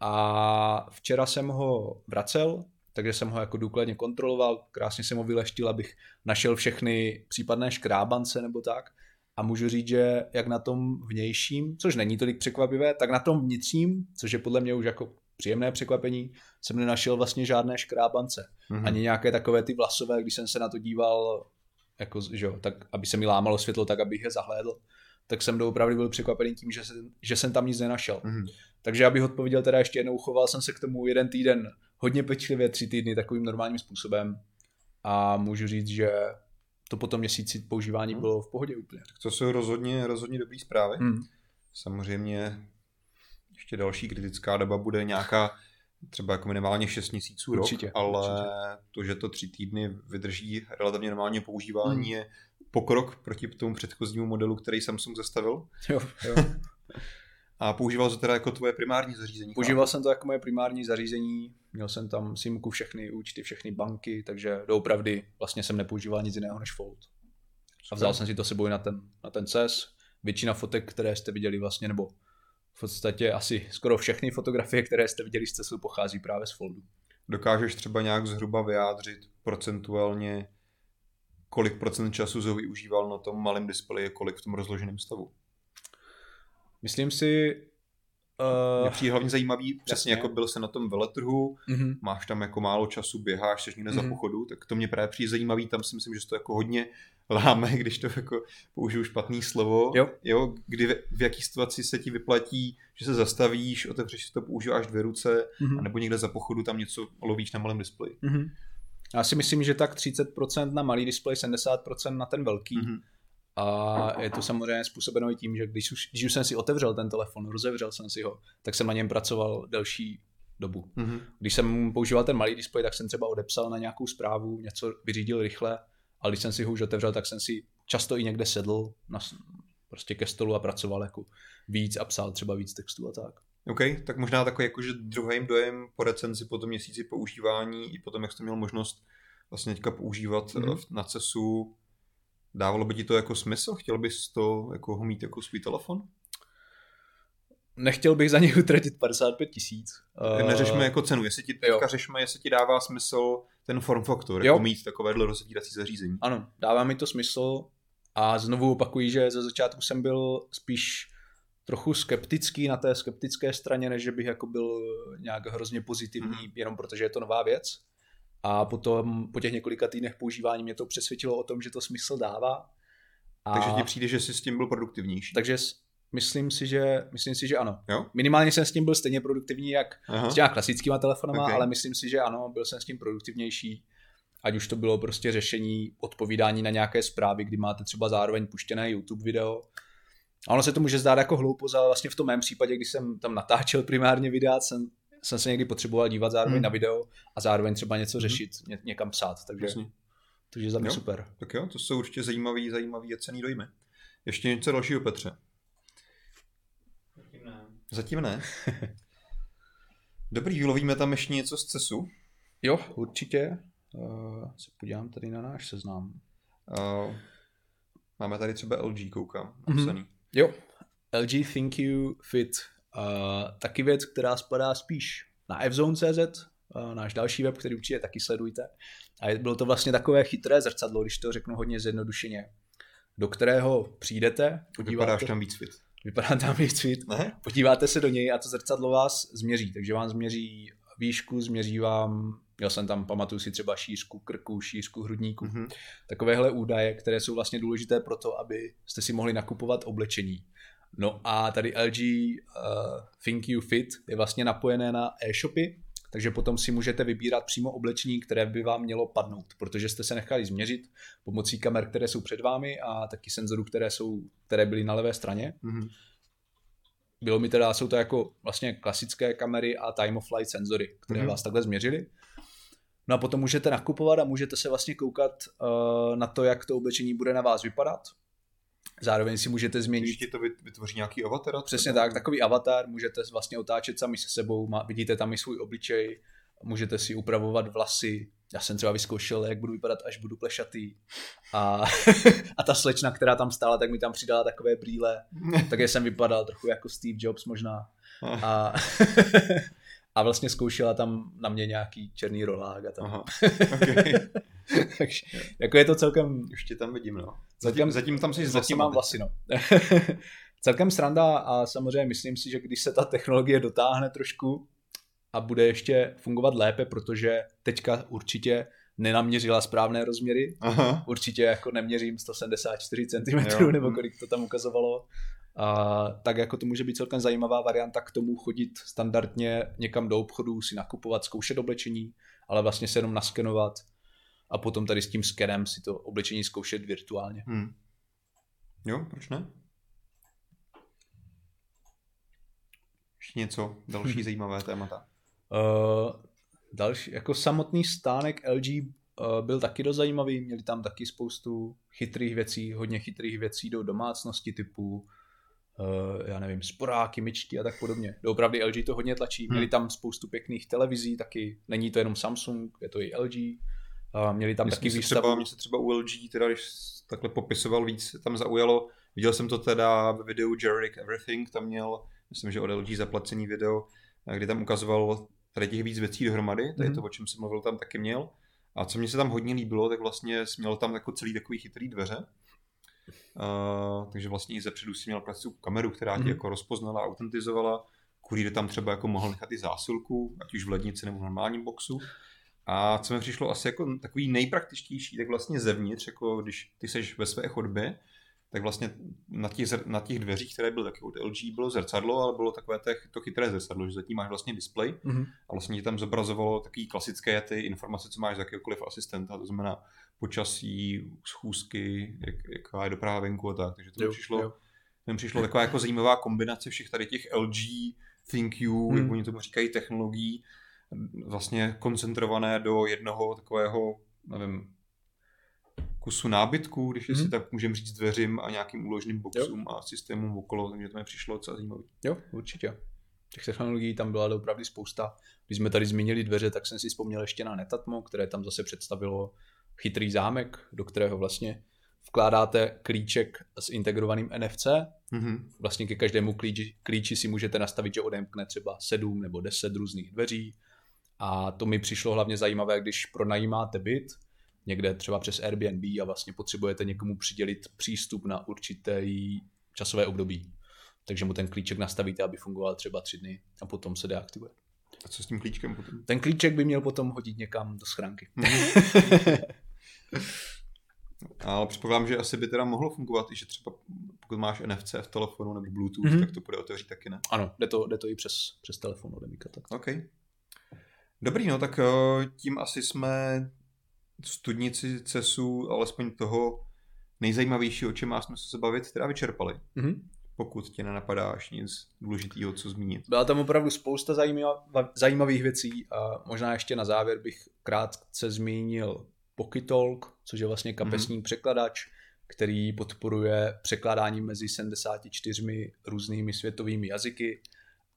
A včera jsem ho vracel, takže jsem ho jako důkladně kontroloval, krásně jsem ho vyleštil, abych našel všechny případné škrábance nebo tak. A můžu říct, že jak na tom vnějším, což není tolik překvapivé, tak na tom vnitřním, což je podle mě už jako příjemné překvapení, jsem nenašel vlastně žádné škrábance. Mm-hmm. Ani nějaké takové ty vlasové, když jsem se na to díval, jako, že jo, tak aby se mi lámalo světlo, tak abych je zahlédl, tak jsem doopravdy byl překvapený tím, že, jsem, že jsem tam nic nenašel. Mm-hmm. Takže abych odpověděl teda ještě jednou, choval jsem se k tomu jeden týden hodně pečlivě, tři týdny takovým normálním způsobem a můžu říct, že to potom měsíci používání hmm. bylo v pohodě úplně. Tak to jsou rozhodně, rozhodně dobrý zprávy. Hmm. Samozřejmě ještě další kritická doba bude nějaká třeba jako minimálně 6 měsíců určitě, rok, ale určitě. to, že to tři týdny vydrží relativně normálně používání hmm. je pokrok proti tomu předchozímu modelu, který Samsung zastavil. Jo, jo. A používal to teda jako tvoje primární zařízení? Používal jsem to jako moje primární zařízení, měl jsem tam simku, všechny účty, všechny banky, takže doopravdy vlastně jsem nepoužíval nic jiného než Fold. A vzal jsem si to sebou na ten, na ten CES. Většina fotek, které jste viděli vlastně, nebo v podstatě asi skoro všechny fotografie, které jste viděli z CESu, pochází právě z Foldu. Dokážeš třeba nějak zhruba vyjádřit procentuálně, kolik procent času Zoe využíval na tom malém displeji, kolik v tom rozloženém stavu? Myslím si, Uh, Mě přijde hlavně zajímavý, jasně. přesně jako byl se na tom veletrhu, mm-hmm. máš tam jako málo času, běháš, jsi někde mm-hmm. za mhm. pochodu, tak to mě právě přijde zajímavý, tam si myslím, že to jako hodně láme, [laughs] když to jako použiju špatný slovo, jo. jo kdy v, v jaký situaci se ti vyplatí, že se zastavíš, otevřeš si to, používáš dvě ruce, mm-hmm. anebo někde za pochodu tam něco lovíš na malém displeji. Mm-hmm. Já si myslím, že tak 30% na malý displej, 70% na ten velký. Mm-hmm. A je to samozřejmě způsobeno i tím, že když už, když už jsem si otevřel ten telefon, rozevřel jsem si ho, tak jsem na něm pracoval delší dobu. Mm-hmm. Když jsem používal ten malý displej, tak jsem třeba odepsal na nějakou zprávu, něco vyřídil rychle, ale když jsem si ho už otevřel, tak jsem si často i někde sedl na, prostě ke stolu a pracoval jako víc a psal třeba víc textů a tak. OK, tak možná takový jakože druhým dojem po recenzi po tom měsíci používání i potom, jak jste měl možnost vlastně teďka používat mm-hmm. na CESu, dávalo by ti to jako smysl? Chtěl bys to jako ho mít jako svůj telefon? Nechtěl bych za něj [laughs] utratit 55 tisíc. Neřešme jako cenu, jestli ti teďka řešme, jestli ti dává smysl ten form factor, jo. jako mít takovéhle rozvírací zařízení. Ano, dává mi to smysl a znovu opakuji, že ze začátku jsem byl spíš trochu skeptický na té skeptické straně, než že bych jako byl nějak hrozně pozitivní, mm. jenom protože je to nová věc. A potom po těch několika týdnech používání mě to přesvědčilo o tom, že to smysl dává. A... Takže ti přijde, že jsi s tím byl produktivnější. Takže myslím si, že, myslím si, že ano. Jo? Minimálně jsem s tím byl stejně produktivní, jak Aha. s těma klasickýma telefonama, okay. ale myslím si, že ano, byl jsem s tím produktivnější. Ať už to bylo prostě řešení odpovídání na nějaké zprávy, kdy máte třeba zároveň puštěné YouTube video. A ono se to může zdát jako hloupost, ale vlastně v tom mém případě, když jsem tam natáčel primárně videa, jsem jsem se někdy potřeboval dívat zároveň hmm. na video a zároveň třeba něco hmm. řešit, ně, někam psát, takže, Jasně. takže za mě jo, super. Tak jo, to jsou určitě zajímavý, zajímavý a cený dojmy. Ještě něco dalšího, Petře? Zatím ne. Zatím ne? [laughs] Dobrý, vylovíme tam ještě něco z CESu? Jo, určitě. Uh, se podívám tady na náš seznam. Uh, máme tady třeba LG, koukám, napsaný. Mm-hmm. Jo, LG ThinQ Fit Uh, taky věc, která spadá spíš na fzone.cz, uh, náš další web, který určitě taky sledujte. A bylo to vlastně takové chytré zrcadlo, když to řeknu hodně zjednodušeně, do kterého přijdete, podíváte... Vypadáš tam víc fit. Vypadá tam víc fit. Ne? Podíváte se do něj a to zrcadlo vás změří, takže vám změří výšku, změří vám, měl jsem tam, pamatuju si třeba šířku krku, šířku hrudníku, mm-hmm. takovéhle údaje, které jsou vlastně důležité pro to, aby jste si mohli nakupovat oblečení. No a tady LG uh, ThinQ Fit je vlastně napojené na e-shopy, takže potom si můžete vybírat přímo oblečení, které by vám mělo padnout, protože jste se nechali změřit pomocí kamer, které jsou před vámi a taky senzorů, které, jsou, které byly na levé straně. Mm-hmm. Bylo mi teda, jsou to jako vlastně klasické kamery a time of flight senzory, které mm-hmm. vás takhle změřily. No a potom můžete nakupovat a můžete se vlastně koukat uh, na to, jak to oblečení bude na vás vypadat. Zároveň si můžete změnit... Ještě to vytvoří nějaký avatar? Přesně tak, takový avatar, můžete vlastně otáčet sami se sebou, má, vidíte tam i svůj obličej, můžete si upravovat vlasy. Já jsem třeba vyzkoušel, jak budu vypadat, až budu plešatý. A, [laughs] a ta slečna, která tam stála, tak mi tam přidala takové brýle. [laughs] Takže jsem vypadal trochu jako Steve Jobs možná. [laughs] A, a vlastně zkoušela tam na mě nějaký černý rolák a tam. Aha, [laughs] okay. Takže jako je to celkem... Už tě tam vidím, no. Zatím, zatím tam jsi Zatím mám vlasy, no. [laughs] celkem sranda a samozřejmě myslím si, že když se ta technologie dotáhne trošku a bude ještě fungovat lépe, protože teďka určitě nenaměřila správné rozměry. Aha. Určitě jako neměřím 174 cm jo. nebo kolik to tam ukazovalo. A, tak jako to může být celkem zajímavá varianta k tomu chodit standardně někam do obchodu, si nakupovat, zkoušet oblečení, ale vlastně se jenom naskenovat a potom tady s tím skenem si to oblečení zkoušet virtuálně. Hmm. Jo, proč ne? Ještě něco, další hmm. zajímavé témata. Uh, další, jako samotný stánek LG uh, byl taky dost zajímavý, měli tam taky spoustu chytrých věcí, hodně chytrých věcí do domácnosti typu uh, já nevím, sporáky, myčky a tak podobně. Doopravdy LG to hodně tlačí. Hmm. Měli tam spoustu pěkných televizí, taky není to jenom Samsung, je to i LG. Uh, měli tam taky výstavu. Třeba, mě se třeba u LG, teda když takhle popisoval víc, tam zaujalo, viděl jsem to teda ve videu Jerick Everything, tam měl, myslím, že od LG zaplacený video, kdy tam ukazoval tady těch víc věcí dohromady, tady mm-hmm. to, o čem jsem mluvil, tam taky měl. A co mě se tam hodně líbilo, tak vlastně měl tam jako celý takový chytrý dveře, Uh, takže vlastně i zepředu si měl klasickou kameru, která mm. tě mhm. jako rozpoznala, autentizovala. Kurýr tam třeba jako mohl nechat i zásilku, ať už v lednici nebo v normálním boxu. A co mi přišlo asi jako takový nejpraktičtější, tak vlastně zevnitř, jako když ty seš ve své chodbě, tak vlastně na těch, na těch dveřích, které byly taky od LG, bylo zrcadlo, ale bylo takové to chytré zrcadlo, že zatím máš vlastně display mm-hmm. a vlastně ti tam zobrazovalo takové klasické ty informace, co máš z jakéhokoliv asistenta, to znamená počasí, schůzky, jak, jaká je doprava venku a tak, takže to mi přišlo, jo. přišlo taková jako zajímavá kombinace všech tady těch LG ThinkU, hmm. jak oni tomu říkají, technologií, vlastně koncentrované do jednoho takového, nevím, kusu nábytku, když mm-hmm. si tak můžeme říct dveřím a nějakým úložným boxům jo. a systémům okolo, takže to mi přišlo docela zajímavé. Jo, určitě. Těch technologií tam byla opravdu spousta. Když jsme tady zmínili dveře, tak jsem si vzpomněl ještě na Netatmo, které tam zase představilo chytrý zámek, do kterého vlastně vkládáte klíček s integrovaným NFC. Mm-hmm. Vlastně ke každému klíči, klíči si můžete nastavit, že odemkne třeba 7 nebo 10 různých dveří. A to mi přišlo hlavně zajímavé, když pronajímáte byt, někde třeba přes Airbnb a vlastně potřebujete někomu přidělit přístup na určité časové období. Takže mu ten klíček nastavíte, aby fungoval třeba tři dny a potom se deaktivuje. A co s tím klíčkem potom? Ten klíček by měl potom hodit někam do schránky. [laughs] Ale předpokládám, že asi by teda mohlo fungovat i, že třeba pokud máš NFC v telefonu nebo Bluetooth, mm-hmm. tak to bude otevřít taky, ne? Ano, jde to, jde to i přes, přes telefon ode tak. OK. Dobrý, no tak eh, tím asi jsme studnici CESu, alespoň toho nejzajímavějšího, o čem má smysl se bavit, teda vyčerpali. Mm-hmm. Pokud tě nenapadá až nic důležitého, co zmínit. Byla tam opravdu spousta zajímavých věcí a možná ještě na závěr bych krátce zmínil Pokytalk, což je vlastně kapesní mm-hmm. překladač, který podporuje překládání mezi 74 různými světovými jazyky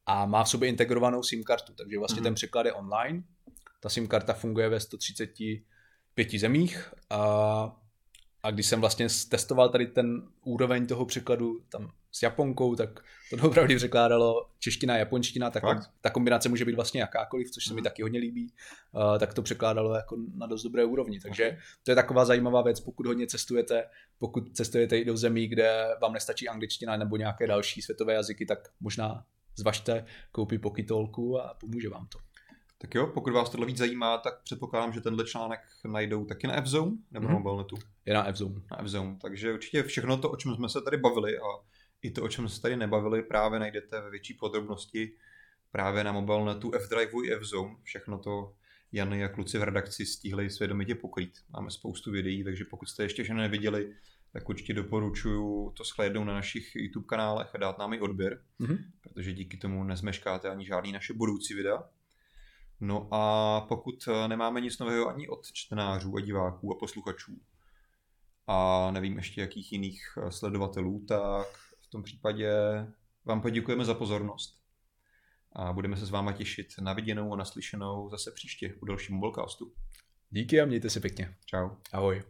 a má v sobě integrovanou SIM kartu, takže vlastně mm-hmm. ten překlad je online. Ta SIM karta funguje ve 130 pěti zemích a, a když jsem vlastně testoval tady ten úroveň toho překladu tam s Japonkou, tak to opravdu překládalo čeština a japonština, tak ta kombinace může být vlastně jakákoliv, což se mi mhm. taky hodně líbí, uh, tak to překládalo jako na dost dobré úrovni. Takže to je taková zajímavá věc, pokud hodně cestujete, pokud cestujete i do zemí, kde vám nestačí angličtina nebo nějaké další světové jazyky, tak možná zvažte koupit pokitolku a pomůže vám to. Tak jo, pokud vás tohle víc zajímá, tak předpokládám, že tenhle článek najdou taky na Fzone nebo mm-hmm. na mobilnetu. Je na Fzone. Na Fzone. Takže určitě všechno to, o čem jsme se tady bavili a i to, o čem se tady nebavili, právě najdete ve větší podrobnosti právě na mobilnetu F-Drive i F-Zone. Všechno to Jany a kluci v redakci stihli svědomitě pokrýt. Máme spoustu videí, takže pokud jste ještě všechno neviděli, tak určitě doporučuji to shlédnout na našich YouTube kanálech a dát nám i odběr, mm-hmm. protože díky tomu nezmeškáte ani žádný naše budoucí videa. No a pokud eh, nemáme nic nového ani od čtenářů a diváků a posluchačů a nevím ještě jakých jiných eh, sledovatelů, tak v tom případě vám poděkujeme za pozornost a budeme se s váma těšit na viděnou a naslyšenou zase příště u dalšímu Mobilecastu. Díky a mějte se pěkně. Čau. Ahoj.